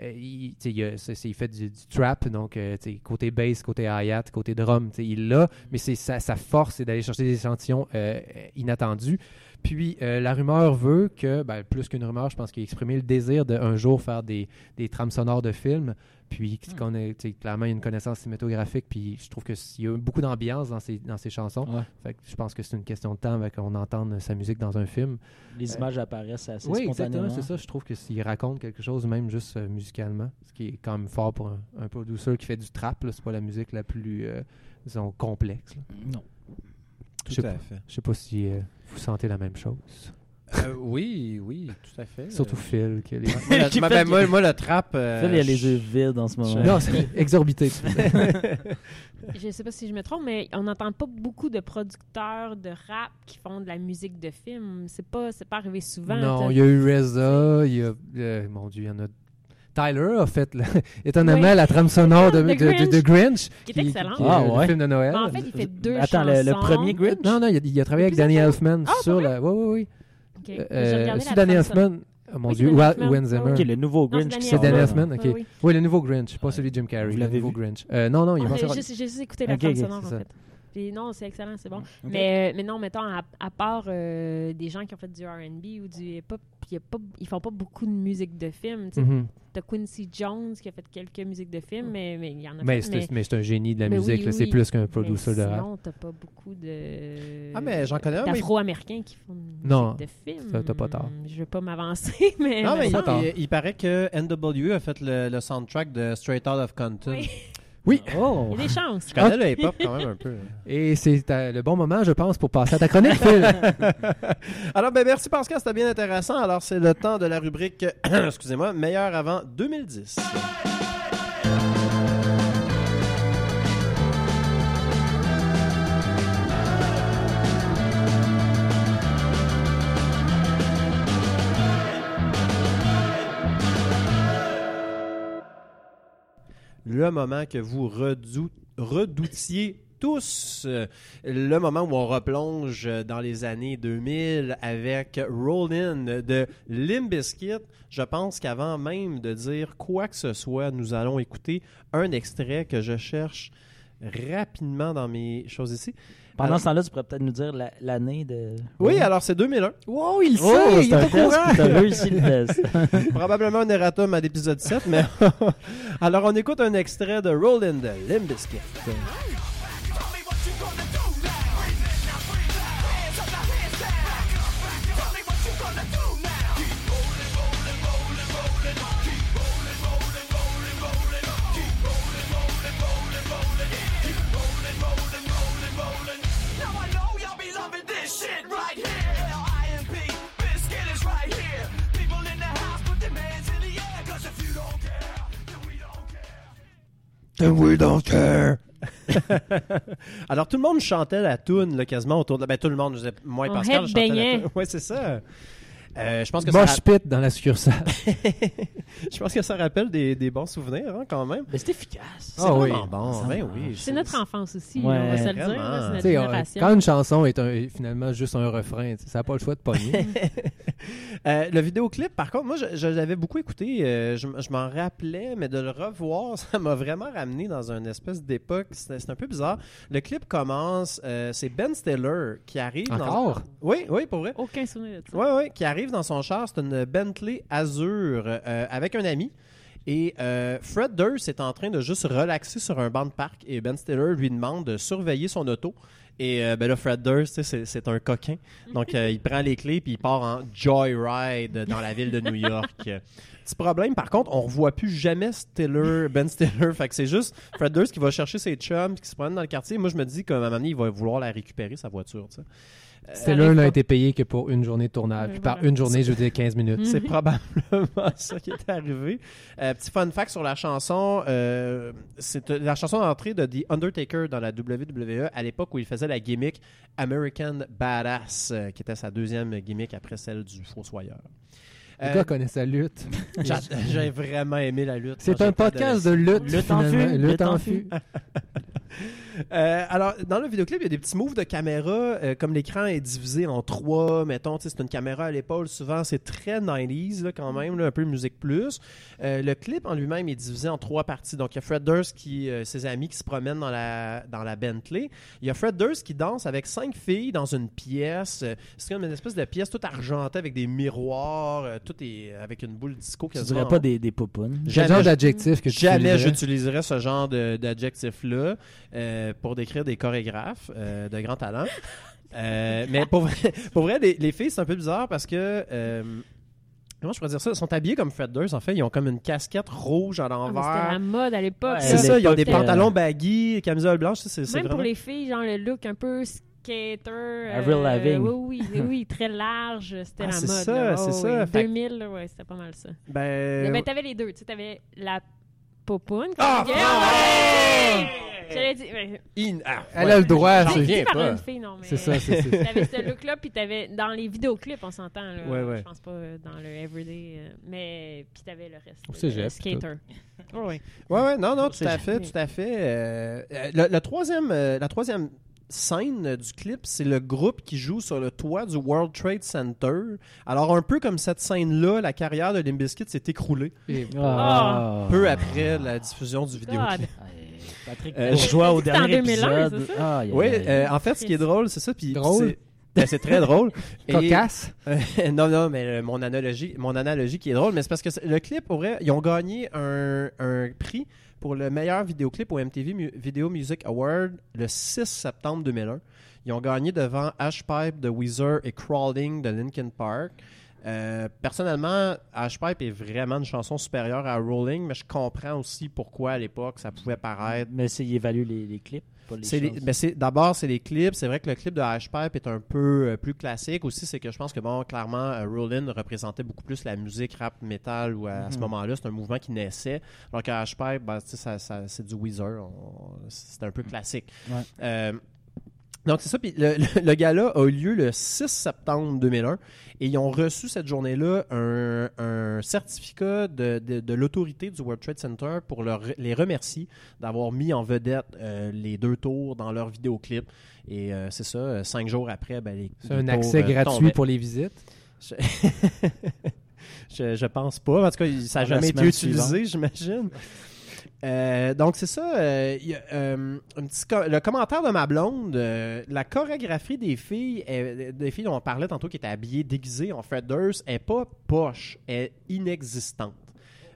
euh, il, il, fait du, trap, donc euh, côté bass, côté hi-hat, côté drum, il l'a, mais sa, sa force, c'est d'aller chercher des échantillons euh, inattendus. Puis euh, la rumeur veut que, ben, plus qu'une rumeur, je pense qu'il a exprimé le désir d'un jour faire des, des trames sonores de films. Puis qu'on ait, tu sais, clairement, il y a une connaissance cinématographique. Puis je trouve qu'il y a beaucoup d'ambiance dans ses, dans ses chansons. Ouais. Fait que je pense que c'est une question de temps avec qu'on entende sa musique dans un film. Les images apparaissent assez oui, spontanément. exactement, c'est ça. Je trouve que s'il raconte quelque chose, même juste euh, musicalement, ce qui est quand même fort pour un, un producer qui fait du trap, là, c'est pas la musique la plus, euh, disons, complexe. là. Non. Je Tout sais à pas, fait. je sais pas si euh, vous sentez la même chose? Euh, oui, oui, tout à fait. Surtout Euh, Phil. Qui les... moi, le- Qui moi, ben, moi, moi, le trap. euh, Phil, il a les je- yeux vides en ce moment. non, c'est exorbité. Je sais pas si je me trompe, mais on n'entend pas beaucoup de producteurs de rap qui font de la musique de film. C'est pas, c'est pas arrivé souvent. non, il y a eu Reza, il y a. euh, mon Dieu, il y en a. Tyler a fait la- étonnamment Oui. la trame sonore de, The de, de- de Grinch. Grinch. Qui est excellent. qui est Ah, le ouais. film de Noël. Mais en fait, il fait deux Attends, le, premier Grinch? Non, non, il a, il a travaillé avec Danny. Elfman Ah, sur pour la. Oui, oui, oui. Ok. J'ai Euh, regardé c'est Danny. Elfman? Oh, mon Oui, Dieu. Wayne Zimmer. Ah, Ok, le nouveau Grinch c'est Danny là. Elfman, ok. Oui, oui. Oui, le nouveau Grinch, pas celui de Jim Carrey. Vous l'avez nouveau vu? Grinch. Euh, non, non, il Ah, va J'ai juste, j'ai juste écouté la Ok, trame ok, sonore, c'est en fait. Puis non, c'est excellent, c'est bon. Mais, euh, mais non, mettons, à, à part euh, des gens qui ont fait du R&B ou du hip-hop, pas, ils font pas beaucoup de musique de film. tu. T'as Quincy Jones qui a fait quelques musiques de films, mais mais il y en a Mais fait, mais c'est un génie de la mais musique, oui, c'est oui. plus qu'un producer de rap. sinon, t'as pas beaucoup de... Ah, mais j'en connais D'afro-américains qui font de Non, musique de film. t'as pas tort. Je vais pas m'avancer, mais... Non, mais il, il- il paraît que NW a fait le, le soundtrack de Straight Out of Compton. Oui. Oui. Oh! Il y a des chances. Je connais le hip-hop quand même un peu. Et c'est euh, le bon moment, je pense, pour passer à ta chronique, Phil. Alors, ben merci Pascal, c'était bien intéressant. Alors, c'est le temps de la rubrique, excusez-moi, meilleur avant 2010. Le moment que vous redou- redoutiez tous, euh, le moment où on replonge dans les années 2000 avec Rollin de Limbiskit. Je pense qu'avant même de dire quoi que ce soit, nous allons écouter un extrait que je cherche rapidement dans mes choses ici. Pendant Alors- ce temps-là, tu pourrais peut-être nous dire la- l'année de. Oui, alors c'est 2001. wow, il Oh, c'est un test, puis t'as réussi le test. Probablement un erratum à l'épisode 7, mais... alors on écoute un extrait de Rollin de Limbiskit. Then we don't care. Alors, tout le monde chantait la toune, là, quasiment autour de... Ben, tout le monde, je disais, moi et On Pascal, chantait la toune. Oui, c'est ça. Euh, je pense que ça, pit dans la succursale. je pense que ça rappelle des, des bons souvenirs, hein, quand même. Mais c'est efficace. C'est Ah oui. vraiment bon. Ben oui. C'est notre enfance aussi, Ouais, on va se le dire. là, notre génération. quand une chanson est un- finalement juste un refrain, ça n'a pas le choix de pogner. Euh, le vidéoclip, par contre, moi, je, je l'avais beaucoup écouté. euh, je, je m'en rappelais, mais de le revoir, ça m'a vraiment ramené dans une espèce d'époque. C'est un peu bizarre. Le clip commence, euh, c'est Ben Stiller qui arrive. dans- Encore? Oui, oui, pour vrai. Aucun souvenir de ça. Oui, oui, qui arrive dans son char. C'est une Bentley Azur euh, avec un ami. Et euh, Fred Durst est en train de juste relaxer sur un banc de parc. Et Ben Stiller lui demande de surveiller son auto. Et euh, ben là, Fred Durst, c'est un coquin. Donc, euh, il prend les clés puis il part en joyride dans la ville de New York. Petit problème, par contre, on revoit plus jamais Stiller, Ben Stiller. Fait que c'est juste Fred Durst qui va chercher ses chums qui se promènent dans le quartier. Moi, je me dis qu'à un moment donné, il va vouloir la récupérer, sa voiture. tu arrive n'a été payé que pour une journée de tournage. Puis par voilà. une journée, je veux dire 15 minutes. C'est probablement ça qui est arrivé. Euh, petit fun fact sur la chanson, euh, c'est euh, la chanson d'entrée de The Undertaker dans la WWE à l'époque où il faisait la gimmick American Badass, euh, qui était sa deuxième gimmick après celle du Fossoyeur. Le Euh, gars connaît sa lutte. j'a- J'ai vraiment aimé la lutte. C'est un podcast de lutte. Lutte en fût, Lutte en en fût. Euh, alors, dans le vidéoclip, il y a des petits moves de caméra. euh, comme l'écran est divisé en trois, mettons, c'est une caméra à l'épaule. Souvent, c'est très 90s là, quand même, là, un peu musique plus. Euh, le clip en lui-même est divisé en trois parties. Donc, il y a Fred Durst qui, euh, ses amis qui se promènent dans la, dans la Bentley. Il y a Fred Durst qui danse avec cinq filles dans une pièce. C'est comme une espèce de pièce toute argentée avec des miroirs, euh, tout est avec une boule disco. Tu quasiment dirais pas des, des popounes. Quel Jamais genre je- d'adjectif que tu Jamais utiliserais? j'utiliserais ce genre de- d'adjectif-là euh, pour décrire des chorégraphes euh, de grand talent. Euh, mais pour vrai, pour vrai, les, les filles, c'est un peu bizarre parce que. euh, comment je pourrais dire ça? Ils sont habillés comme Fred Durst, en fait. Ils ont comme une casquette rouge à Ah, mais C'était l'envers. la mode à l'époque. Ouais, c'est ça, ils ont des euh, pantalons baggy, camisole blanche. ça, C'est c'est Même vraiment. pour les filles, genre le look un peu skater. euh, Avril Lavigne. Oui, oui, oui, oui, très large. C'était Ah, la c'est mode. ça, là. c'est Oh, ça. oui. Fait que- 2000, là, ouais, c'était pas mal ça. Ben, Mais t'avais les deux. Tu sais, t'avais la popoune. Ah, Ouais! J'allais dire. mais- in- ah, Elle ouais. a le droit. J'en c'est- reviens dit par pas. une fille, non, mais. C'est ça, c'est- c'est- T'avais ce look-là, puis t'avais. Dans les vidéoclips, on s'entend, là. Ouais, ouais. Je pense pas euh, dans le everyday. euh, mais. Puis t'avais le reste. Au le cégep, skater. Oh, oui. Ouais, ouais, non, non, tout à fait, tout à fait. Euh, euh, le, le troisième, euh, la troisième scène euh, du clip, c'est le groupe qui joue sur le toit du World Trade Center. Alors, un peu comme cette scène-là, la carrière de Limp Bizkit s'est écroulée Et- Ah. peu après la diffusion du God. Patrick Euh, Bourgeois au C'était en dernier 2001, épisode. aïe, Oui, euh, en fait, ce qui est drôle, c'est ça. Puis Drôle? c'est- ben, c'est très drôle. Et- Cocasse. Euh, non, non, mais euh, mon analogie, mon analogie qui est drôle, mais c'est parce que c'est- le clip, vrai, ils ont gagné un, un prix pour le meilleur vidéoclip au MTV Mu- Video Music Award le 6 septembre 2001. Ils ont gagné devant Ashpipe de Weezer et Crawling de Linkin Park. Euh, personnellement, Ashpipe est vraiment une chanson supérieure à Rolling, mais je comprends aussi pourquoi à l'époque ça pouvait paraître Mais c'est, il évalue les, les clips, pas les c'est les- choses. ben, c'est- D'abord, c'est les clips. C'est vrai que le clip de Hashpipe est un peu euh, plus classique. Aussi, c'est que je pense que, bon, clairement, euh, Rollin représentait beaucoup plus la musique rap metal ou à, à ce Mhm. moment-là, c'est un mouvement qui naissait. Alors que ben, tu sais, ça, ça- c'est du Weezer. On- C'est un peu classique. Ouais. Donc, c'est ça. Puis le, le, le gala a eu lieu le 6 septembre 2001 et ils ont reçu cette journée-là un, un certificat de, de, de l'autorité du World Trade Center pour leur- les remercier d'avoir mis en vedette euh, les deux tours dans leur vidéoclip. Et euh, c'est ça, euh, cinq jours après, ben, les, C'est un tours, accès gratuit tombaient. pour les visites? je, je pense pas. En tout cas, ça n'a jamais été utilisé, j'imagine. Euh, donc c'est ça. euh, y a, euh, un petit le commentaire de ma blonde, euh, la chorégraphie des filles, des filles dont on parlait tantôt qui étaient habillées déguisées en Durst, est pas poche, est inexistante.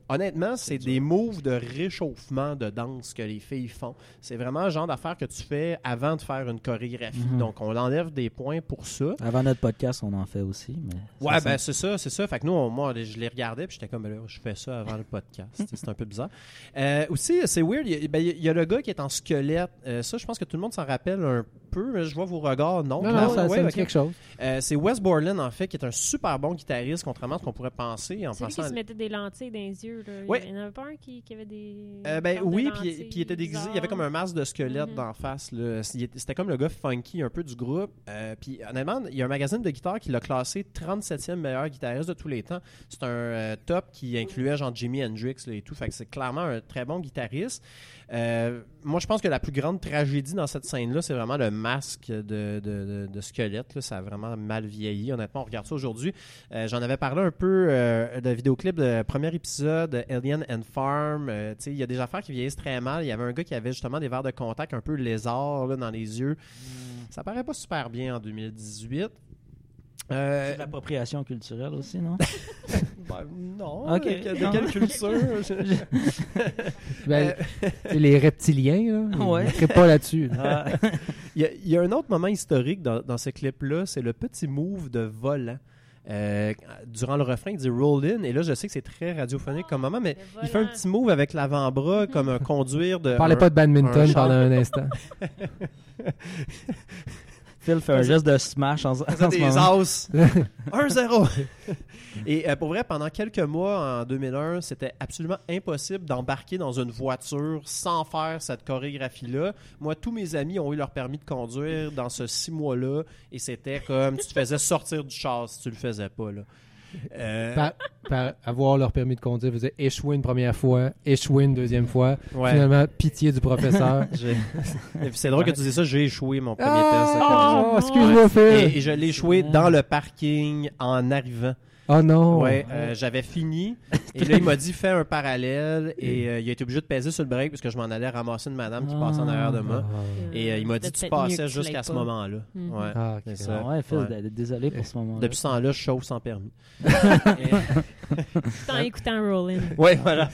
Honnêtement, c'est des moves de réchauffement de danse que les filles font. C'est vraiment le genre d'affaire que tu fais avant de faire une chorégraphie. Mhm. Donc, on enlève des points pour ça. Avant notre podcast, on en fait aussi. Mais Ouais, ben c'est ça, c'est ça. Fait que nous, on- moi, je les regardais, puis j'étais comme, ben là, je fais ça avant le podcast. c'est un peu bizarre. Euh, aussi, c'est weird, il y, a, ben, il y a le gars qui est en squelette. Euh, ça, je pense que tout le monde s'en rappelle un peu, mais je vois vos regards. Non, Non, non, ça, Ouais, ça quelque chose. Euh, c'est Wes Borland, en fait, qui est un super bon guitariste, contrairement à ce qu'on pourrait penser. En C'est lui qui pensant se mettait des lentilles dans les yeux. Là. Ouais. Il y en avait pas un qui, qui avait des. Euh, ben de oui, lentilles puis puis il était déguisé. Il y avait comme un masque de squelette Mhm. d'en face. C'était comme le gars funky un peu du groupe. Euh, puis honnêtement, il y a un magazine de guitare qui l'a classé 37e meilleur guitariste de tous les temps. C'est un euh, top qui incluait genre Jimi Hendrix là, et tout. Fait que c'est clairement un très bon guitariste. Euh, moi, je pense que la plus grande tragédie dans cette scène-là, c'est vraiment le masque de, de- de- de squelette. là. Ça a vraiment mal vieilli. Honnêtement, on regarde ça aujourd'hui. Euh, J'en avais parlé un peu euh, de vidéoclip de premier épisode, Alien and Farm. Euh, il y a des affaires qui vieillissent très mal. Il y avait un gars qui avait justement des verres de contact un peu lézard là, dans les yeux. Ça paraît pas super bien en 2018. Euh, C'est de l'appropriation culturelle aussi, non? ben, non. Ok. De, de quelle culture? Ben, Euh, les reptiliens, là. Ils Ouais. ne pas là-dessus. là. Ah, Il y, a, il y a un autre moment historique dans, dans ce clip-là, c'est le petit move de volant. Euh, durant le refrain, il dit roll in, et là je sais que c'est très radiophonique comme moment, mais il fait un petit move avec l'avant-bras comme un conduire de. Parlez un- pas de badminton pendant un instant. Phil fait un geste de smash en, en des as. 1-0. Et euh, pour vrai, pendant quelques mois en 2001, c'était absolument impossible d'embarquer dans une voiture sans faire cette chorégraphie-là. Moi, tous mes amis ont eu leur permis de conduire dans ce six mois-là et c'était comme tu te faisais sortir du char si tu le faisais pas. Là. Euh, Par, par avoir leur permis de conduire, vous avez échoué une première fois, échoué une deuxième fois. ouais. Finalement, pitié du professeur. C'est drôle que tu dis ça, j'ai échoué mon premier Ah, test. oh, non. excuse-moi, Phil. Et, et je l'ai échoué dans le parking en arrivant. Oh non. Ouais, euh, j'avais fini. Et là, il m'a dit fais un parallèle. Et euh, il a été obligé de peser sur le break parce que je m'en allais ramasser une madame qui passait en arrière de moi. Et euh, il m'a dit tu passais jusqu'à ce moment-là. Mhm. Ouais. Ah, ça. Ouais, Phil, Ouais. désolé pour ce moment. Depuis ce temps-là, je chauffe sans permis. Tout en écoutant Rollin. Oui, voilà.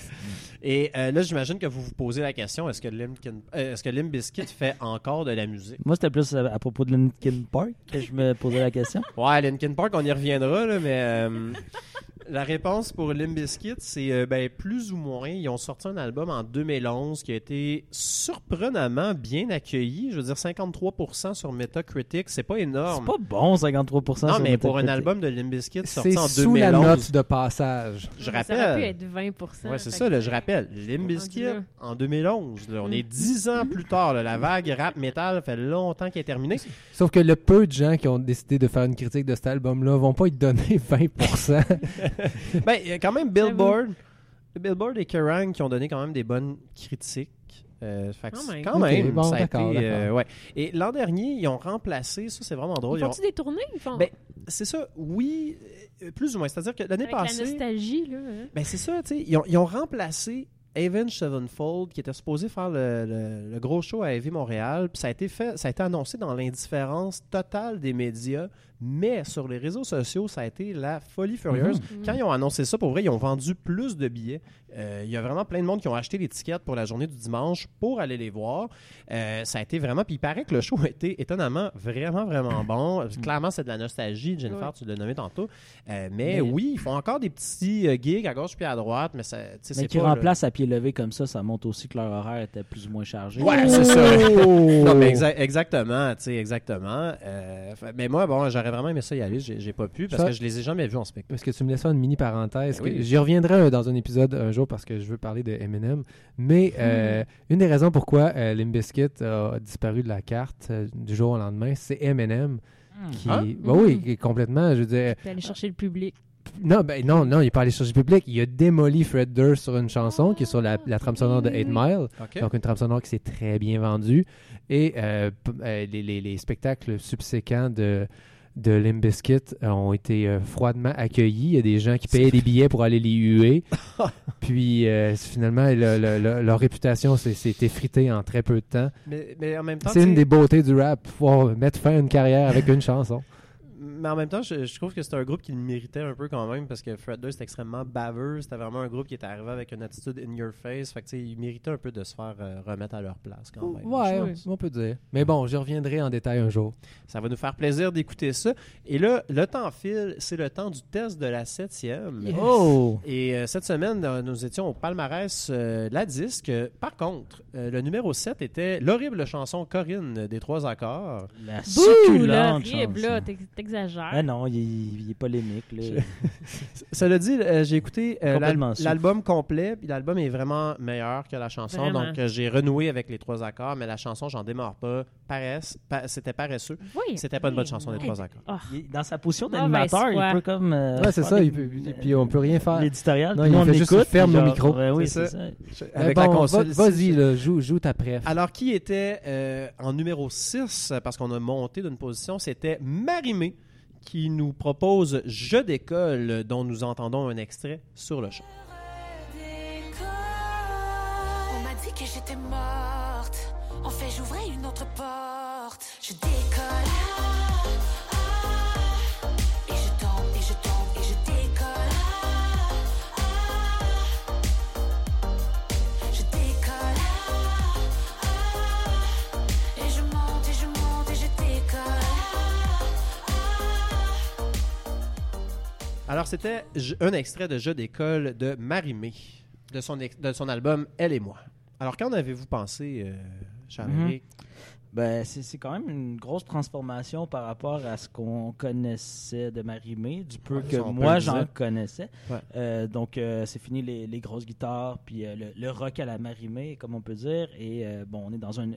Et euh, là, j'imagine que vous vous posez la question est-ce que Limkin, euh, est-ce que Limp Bizkit fait encore de la musique? Moi, c'était plus à, à propos de Linkin Park que je me posais la question. Ouais, Linkin Park, on y reviendra, là, mais euh, la réponse pour Limp Bizkit, c'est euh, ben, plus ou moins. Ils ont sorti un album en 2011 qui a été surprenamment bien accueilli. Je veux dire, 53% sur Metacritic, c'est pas C'est énorme. pas bon, 53%. non, sur mais pour un album de Limp Bizkit sorti C'est en sous la 2011, note de passage. je Ça aurait pu rappelle. être 20 Ouais, c'est ça, que là, je rappelle. Limp rendu Bizkit là. en 2011. là. on Mm. est 10 ans plus tard. là. la vague rap metal fait longtemps qu'elle est terminée. Sauf que le peu de gens qui ont décidé de faire une critique de cet album-là vont pas y donner 20%. Ben, il y a quand même Billboard. Billboard et Kerrang qui ont donné quand même des bonnes critiques. Euh, fait que Quand c'est- même. quand Ok, même, bon, ça a été, euh, ouais. Et l'an dernier, ils ont remplacé, ça c'est vraiment drôle. Ils ils ont- des tournées? Ils font... Ben, c'est ça, oui, euh, plus ou moins. C'est-à-dire que l'année Avec la passée, nostalgie, là. hein. ben c'est ça, tu sais, ils ont, ils ont remplacé Avenged Sevenfold qui était supposé faire le, le- le gros show à Heavy Montréal. Puis ça a été fait, ça a été annoncé dans l'indifférence totale des médias, mais sur les réseaux sociaux, ça a été la folie furieuse. Quand ils ont annoncé ça, pour vrai, ils ont vendu plus de billets. Euh, Il y a vraiment plein de monde qui ont acheté les tickets pour la journée du dimanche pour aller les voir. Euh, ça a été vraiment. Puis il paraît que le show a été étonnamment vraiment, vraiment bon. Clairement, c'est de la nostalgie. Jennifer, Ouais. tu l'as nommé tantôt. Euh, mais, Mais- oui, ils font encore des petits euh, gigs à gauche puis à droite, mais ça, Mais qui pas, là- remplace à pied levé comme ça, ça montre aussi que leur horaire était plus ou moins chargé. Ouais, c'est ça. non, mais exa- exactement, tu sais, exactement. Euh, mais moi, bon, j'aurais vraiment aimé ça y aller. J'ai j'ai pas pu parce Ça- que je les ai jamais vus en spectacle. Parce que tu me laisses faire une mini parenthèse. Ben oui. J'y reviendrai euh, dans un épisode un jour parce que je veux parler de Eminem. Mais euh, une des raisons pourquoi euh, Limp Bizkit a disparu de la carte euh, du jour au lendemain, c'est Eminem. Qui, Hein? bah oui, qui est complètement, je veux dire, Puis aller chercher le public. non, ben non, non, il n'est pas allé chercher le public. Il a démoli Fred Durst sur une chanson qui est sur la, la trame sonore de 8 Mile. OK. Donc, une trame sonore qui s'est très bien vendue. Et euh, p- euh, les, les- les spectacles subséquents de, de Limp Bizkit ont été euh, froidement accueillis. Il y a des gens qui payaient des billets pour aller les huer. Puis, euh, finalement, le- le- le- leur réputation s'est effritée en très peu de temps. mais, mais en même temps, C'est une des beautés du rap, pouvoir mettre fin à une carrière avec une chanson. Mais en même temps, je, je trouve que c'est un groupe qui le méritait un peu quand même parce que Fred Durst est extrêmement baveux. C'était vraiment un groupe qui était arrivé avec une attitude in your face. Fait que tu sais, il méritait un peu de se faire euh, remettre à leur place quand même. Ouais, Oui. on, peut dire. Mais bon, je reviendrai en détail un jour. Ça va nous faire plaisir d'écouter ça. Et là, le temps file. C'est le temps du test de la septième. Oh! Et euh, cette semaine, nous étions au palmarès euh, la disque. Par contre, euh, le numéro 7 était l'horrible chanson Corinne des Trois Accords. La Bouh, succulente l'horrible, chanson. Ah non, il, est- il est polémique. Là. Cela dit, euh, j'ai écouté euh, l'album complet, puis l'album est vraiment meilleur que la chanson. Vraiment. Donc, euh, j'ai renoué avec les trois accords, mais la chanson, j'en démarre pas. Paresse, pa- c'était paresseux. Oui. C'était pas une bonne chanson des trois accords. Il est dans sa position d'animateur, foi. il peut comme. euh, Ouais, c'est ça. des- il peut- puis on peut rien faire. L'éditorial. Non, puis il on fait juste écoute, ferme le micro. ouais, oui, C'est ça. ça. Avec la console. va- Vas-y, là, joue, joue ta préf. Alors, qui était en numéro 6, parce qu'on a monté d'une position, c'était Marimé, qui nous propose Je décolle, dont nous entendons un extrait sur le champ. On m'a dit que j'étais morte. En fait, j'ouvrais une autre porte. Je décolle. Alors, c'était un extrait de Je décolle de Marimé, de son, de son album Elle et moi. Alors, qu'en avez-vous pensé, euh, Charles-Éric? Ben, c'est quand même une grosse transformation par rapport à ce qu'on connaissait de Marimé, du peu Ouais, que moi j'en connaissais. Ouais. Euh, donc, euh, c'est fini les, les grosses guitares, puis euh, le, le rock à la Marimé, comme on peut dire. Et bon, on est dans un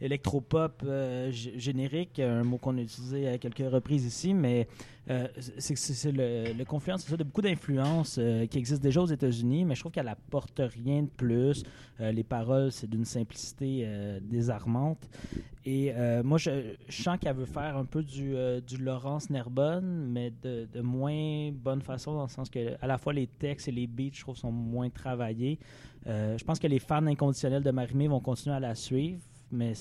électropop euh, générique, un mot qu'on a utilisé à quelques reprises ici, mais euh, c'est le, le confluence ça, de beaucoup d'influences euh, qui existent déjà aux États-Unis, mais je trouve qu'elle apporte rien de plus. Les paroles, c'est d'une simplicité désarmante. Et moi, je, je sens qu'elle veut faire un peu du, Laurence Nerbonne, mais de, de moins bonne façon, dans le sens que à la fois les textes et les beats, je trouve, sont moins travaillés. Je pense que les fans inconditionnels de Marimé vont continuer à la suivre, mais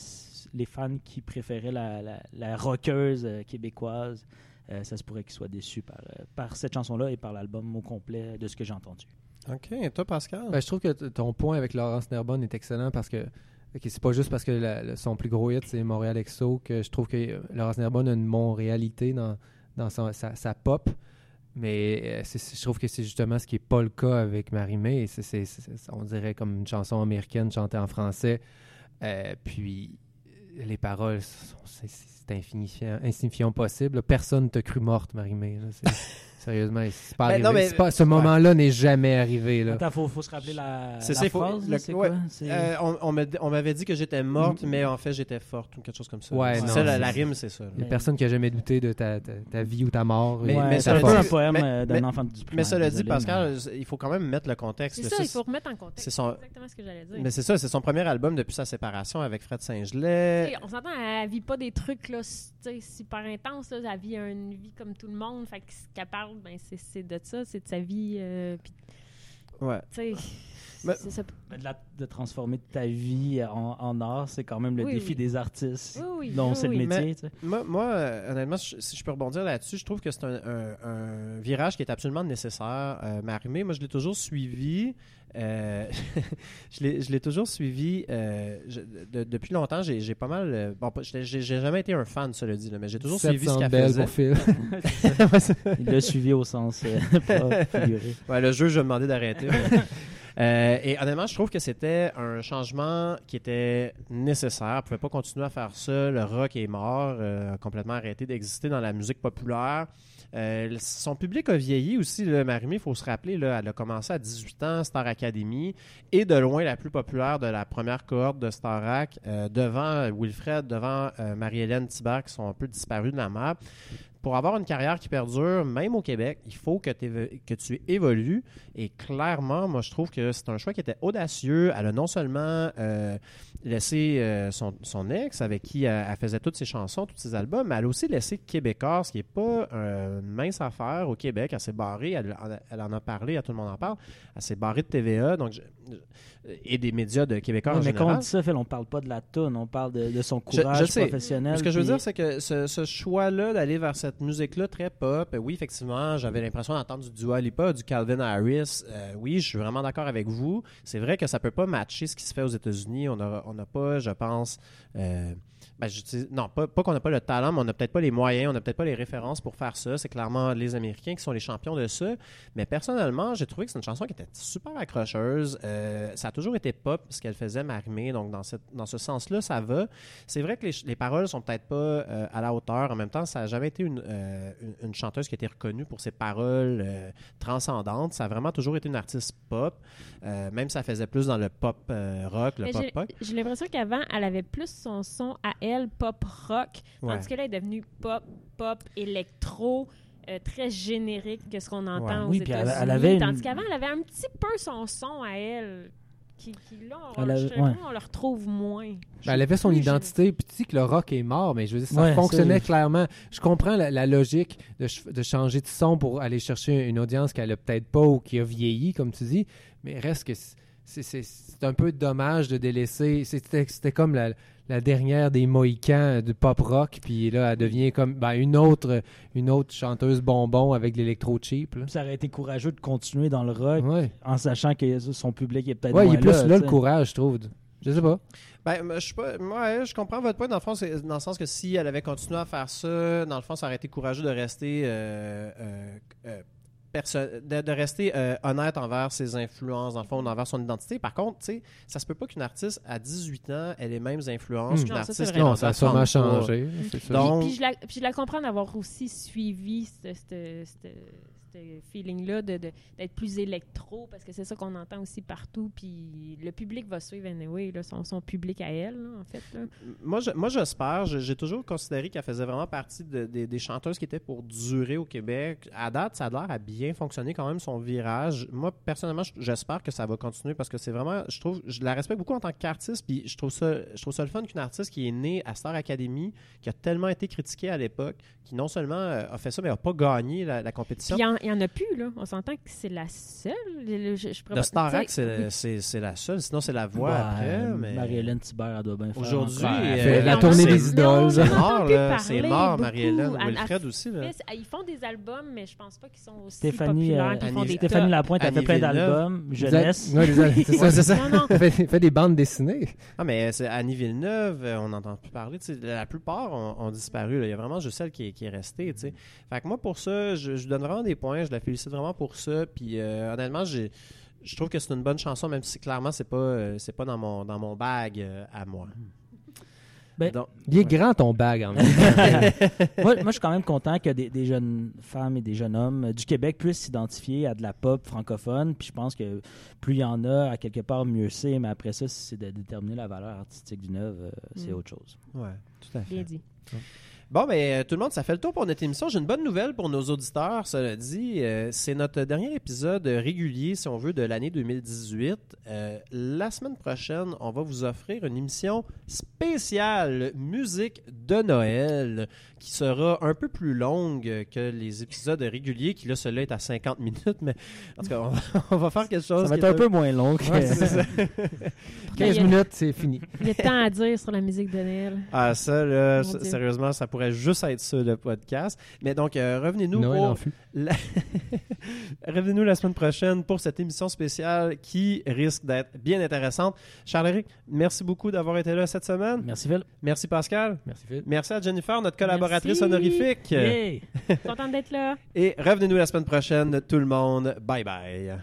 les fans qui préféraient la, la, la rockeuse euh, québécoise, euh, ça se pourrait qu'ils soient déçus par, euh, par cette chanson-là et par l'album au complet de ce que j'ai entendu. OK. Et toi, Pascal? Ben, je trouve que ton point avec Laurence Nerbonne est excellent parce que c'est pas juste parce que la- son plus gros hit c'est Montréal Exo que je trouve que Laurence Nerbonne a une Montréalité dans, dans son- sa, sa pop. Mais je trouve que c'est justement ce qui n'est pas le cas avec c'est- On dirait comme une chanson américaine chantée en français. Euh, puis euh, les paroles, c'est insignifiant, possible. Personne ne t'a cru morte, Marie-Mé. Sérieusement, c'est pas Ben, non, mais- pas- ce moment-là n'est jamais arrivé. Là. Attends, faut, faut se rappeler la, C'est la ça, faut- phrase, le- là, c'est ouais, quoi? C'est- Euh, on m'avait dit que j'étais morte, mais en fait, j'étais forte ou quelque chose comme ça. Ouais, non, ça, la, la rime, c'est ça. Il n'y a personne qui a jamais douté de ta, ta, ta vie ou ta mort. Mais- Ouais, mais c'est ça un peu un poème euh, d'un enfant du Mais cela dit, Pascal, il faut quand même mettre le contexte. C'est ça, il faut remettre en contexte. C'est exactement ce que j'allais dire. Mais c'est ça, c'est son premier album depuis sa séparation avec Fred Saint-Gelais. On s'entend, elle vit pas des trucs là, super intenses. Là. Elle vit une vie comme tout le monde. Fait que ce qu'elle parle, ben, c'est de ça, c'est de sa vie. euh, Ouais. Tu sais, ça. Mais de, la- de transformer ta vie en, en art, c'est quand même le Oui, défi oui. des artistes. Oui, oui, dont oui, c'est oui. le métier. Mais- tu sais. Moi, moi, honnêtement, je- si je peux rebondir là-dessus, je trouve que c'est un, un- un virage qui est absolument nécessaire. Euh, Marimé, moi, je l'ai toujours suivi. Euh, je l'ai toujours suivi euh, je- de- depuis longtemps. J'ai pas mal. euh, bon, j'ai jamais été un fan, cela dit, là, mais j'ai toujours suivi ce 700 qu'elle faisait. pour Phil. Il l'a suivi au sens euh, pas figuré. Ouais, le jeu, je vais demander d'arrêter. Euh, et honnêtement, je trouve que c'était un changement qui était nécessaire. On ne pouvait pas continuer à faire ça. Le rock est mort, euh, complètement arrêté d'exister dans la musique populaire. Euh, son public a vieilli aussi. Là, Marimé, il faut se rappeler, elle a commencé à 18 ans, Star Academy, et de loin la plus populaire de la première cohorte de Starac, euh, devant Wilfred, devant euh, Marie-Hélène Thibert, qui sont un peu disparus de la map pour avoir une carrière qui perdure, même au Québec, il faut que, tu évolues. Et clairement, moi, je trouve que c'est un choix qui était audacieux. Elle a non seulement euh, laissé euh, son, son ex, avec qui elle, elle faisait toutes ses chansons, tous ses albums, mais elle a aussi laissé Québécois, ce qui n'est pas une mince affaire au Québec. Elle s'est barrée, elle, elle en a parlé, à tout le monde en parle. Elle s'est barrée de TVA donc je- et des médias de Québécois en mais quand on dit ça, Phil, on parle pas de la toune, on parle de, de son Je- je courage sais. professionnel. Ce que je veux puis- dire, c'est que ce, ce choix-là d'aller vers cette musique-là très pop, oui, effectivement, j'avais l'impression d'entendre du Dua Lipa, du Calvin Harris. Euh, oui, je suis vraiment d'accord avec vous. C'est vrai que ça peut pas matcher ce qui se fait aux États-Unis. On n'a pas, je pense, euh, ben, non, pas, qu'on n'a pas le talent, mais on n'a peut-être pas les moyens, on n'a peut-être pas les références pour faire ça. C'est clairement les Américains qui sont les champions de ça. Mais personnellement, j'ai trouvé que c'est une chanson qui était super accrocheuse. Euh, ça a toujours été pop, ce qu'elle faisait, Marimé. Donc, dans, cette, dans ce sens-là, ça va. C'est vrai que les, les paroles sont peut-être pas à la hauteur. En même temps, ça n'a jamais été une, euh, une, une chanteuse qui a été reconnue pour ses paroles euh, transcendantes. Ça a vraiment toujours été une artiste pop. Euh, même ça faisait plus dans le pop euh, rock, le Mais pop j'ai- pop. J'ai l'impression qu'avant, elle avait plus son son à elle, pop rock, Ouais. tandis que là, elle est devenue pop, pop, électro, euh, très générique que ce qu'on entend Ouais. aux Oui, puis elle- États-Unis. elle avait une- Tandis qu'avant, elle avait un petit peu son son à elle, qui, qui là, on, ouais. le retrouve moins. Ben, elle avait son Plus identité, puis tu dis que le rock est mort, mais je veux dire, ça Ouais, fonctionnait clairement. Je comprends la, la logique de, ch- de changer de son pour aller chercher une audience qu'elle a peut-être pas ou qui a vieilli, comme tu dis, mais reste que c'est- un peu dommage de délaisser. C'était comme la, la dernière des Mohicans du pop rock, puis là, elle devient comme ben, une, autre, une autre chanteuse bonbon avec de l'électro cheap. là. Ça aurait été courageux de continuer dans le rock Ouais, en sachant que son public est peut-être ouais il moins est plus là, là, le sais. courage, je trouve. Je sais pas. Ben, moi, je suis pas. moi, je comprends votre point dans le fond, c'est dans le sens que si elle avait continué à faire ça, dans le fond, ça aurait été courageux de rester euh, euh, euh, de, de rester euh, honnête envers ses influences, dans le fond, envers son identité. Par contre, tu sais, ça se peut pas qu'une artiste à 18 ans ait les mêmes influences Hmm. qu'une artiste qui en Non, ça a sûrement 33. changé. Donc- Puis, puis je la, puis je la comprends d'avoir aussi suivi ce, ce- ce- ce feeling-là de, de- d'être plus électro, parce que c'est ça qu'on entend aussi partout. Puis le public va suivre anyway, là, son, son public à elle, là, en fait. là. Moi, je- moi, j'espère. Je- J'ai toujours considéré qu'elle faisait vraiment partie de- des- des chanteuses qui étaient pour durer au Québec. À date, ça a l'air à bien fonctionner quand même son virage. Moi, personnellement, j'espère que ça va continuer parce que c'est vraiment, je trouve, je la respecte beaucoup en tant qu'artiste. Puis je trouve ça, je trouve ça le fun qu'une artiste qui est née à Star Academy, qui a tellement été critiquée à l'époque, qui non seulement euh, a fait ça, mais n'a pas gagné la, la compétition. Puis il y en- a plus, là. On s'entend que c'est la seule. Je, je, je De Starac, c'est la seule. Sinon, c'est la voix Ouais, après. Mais... Marie-Hélène Thibert, elle doit bien faire. Aujourd'hui, euh, fait la tournée des idoles. C'est mort, C'est mort. Marie-Hélène. Wilfred aussi. Là. Ils font des albums, mais je pense pas qu'ils sont aussi Stéphanie, populaires. euh, Annie- Stéphanie. Lapointe a fait plein d'albums, jeunesse. C'est ça. Elle fait, des bandes dessinées. Ah, mais c'est Annie Villeneuve, euh, on n'entend plus parler. La plupart ont, disparu. Il y a vraiment juste celle qui est, qui est restée. tu sais. Fait que moi, pour ça, je, donne vraiment des points. Je la félicite vraiment pour ça. Puis euh, honnêtement, j'ai. Je trouve que c'est une bonne chanson, même si clairement c'est pas euh, c'est pas dans mon dans mon bag euh, à moi. Ben, Donc, Il est grand ton bag en même moi, moi, je suis quand même content que des, des jeunes femmes et des jeunes hommes du Québec puissent s'identifier à de la pop francophone. Puis je pense que plus il y en a, à quelque part, mieux c'est. Mais après ça, si c'est de déterminer la valeur artistique d'une œuvre, euh, c'est Mm. autre chose. ouais, tout à fait. Bien dit. Bon, ben, tout le monde, ça fait le tour pour notre émission. J'ai une bonne nouvelle pour nos auditeurs, cela dit. Euh, c'est notre dernier épisode régulier, si on veut, de l'année 2018. Euh, la semaine prochaine, on va vous offrir une émission spéciale musique de Noël qui sera un peu plus longue que les épisodes réguliers, qui là, celui-là est à 50 minutes, mais en tout cas, on va, on va faire quelque chose. Ça va qui être est un peu moins long. que- Ouais, ça. 15 il y a- minutes, c'est fini. Il y a tant à dire sur la musique de Noël. Ah, ça, là, sérieusement, ça pourrait juste être ça, le podcast. Mais donc, euh, revenez-nous pour la... revenez-nous la semaine prochaine pour cette émission spéciale qui risque d'être bien intéressante. Charles-Éric, merci beaucoup d'avoir été là cette semaine. Merci, Phil. Merci, Pascal. Merci, Phil. Merci à Jennifer, notre collaboratrice Merci. honorifique. Yay! Contente d'être là. Et revenez-nous la semaine prochaine, tout le monde. Bye bye.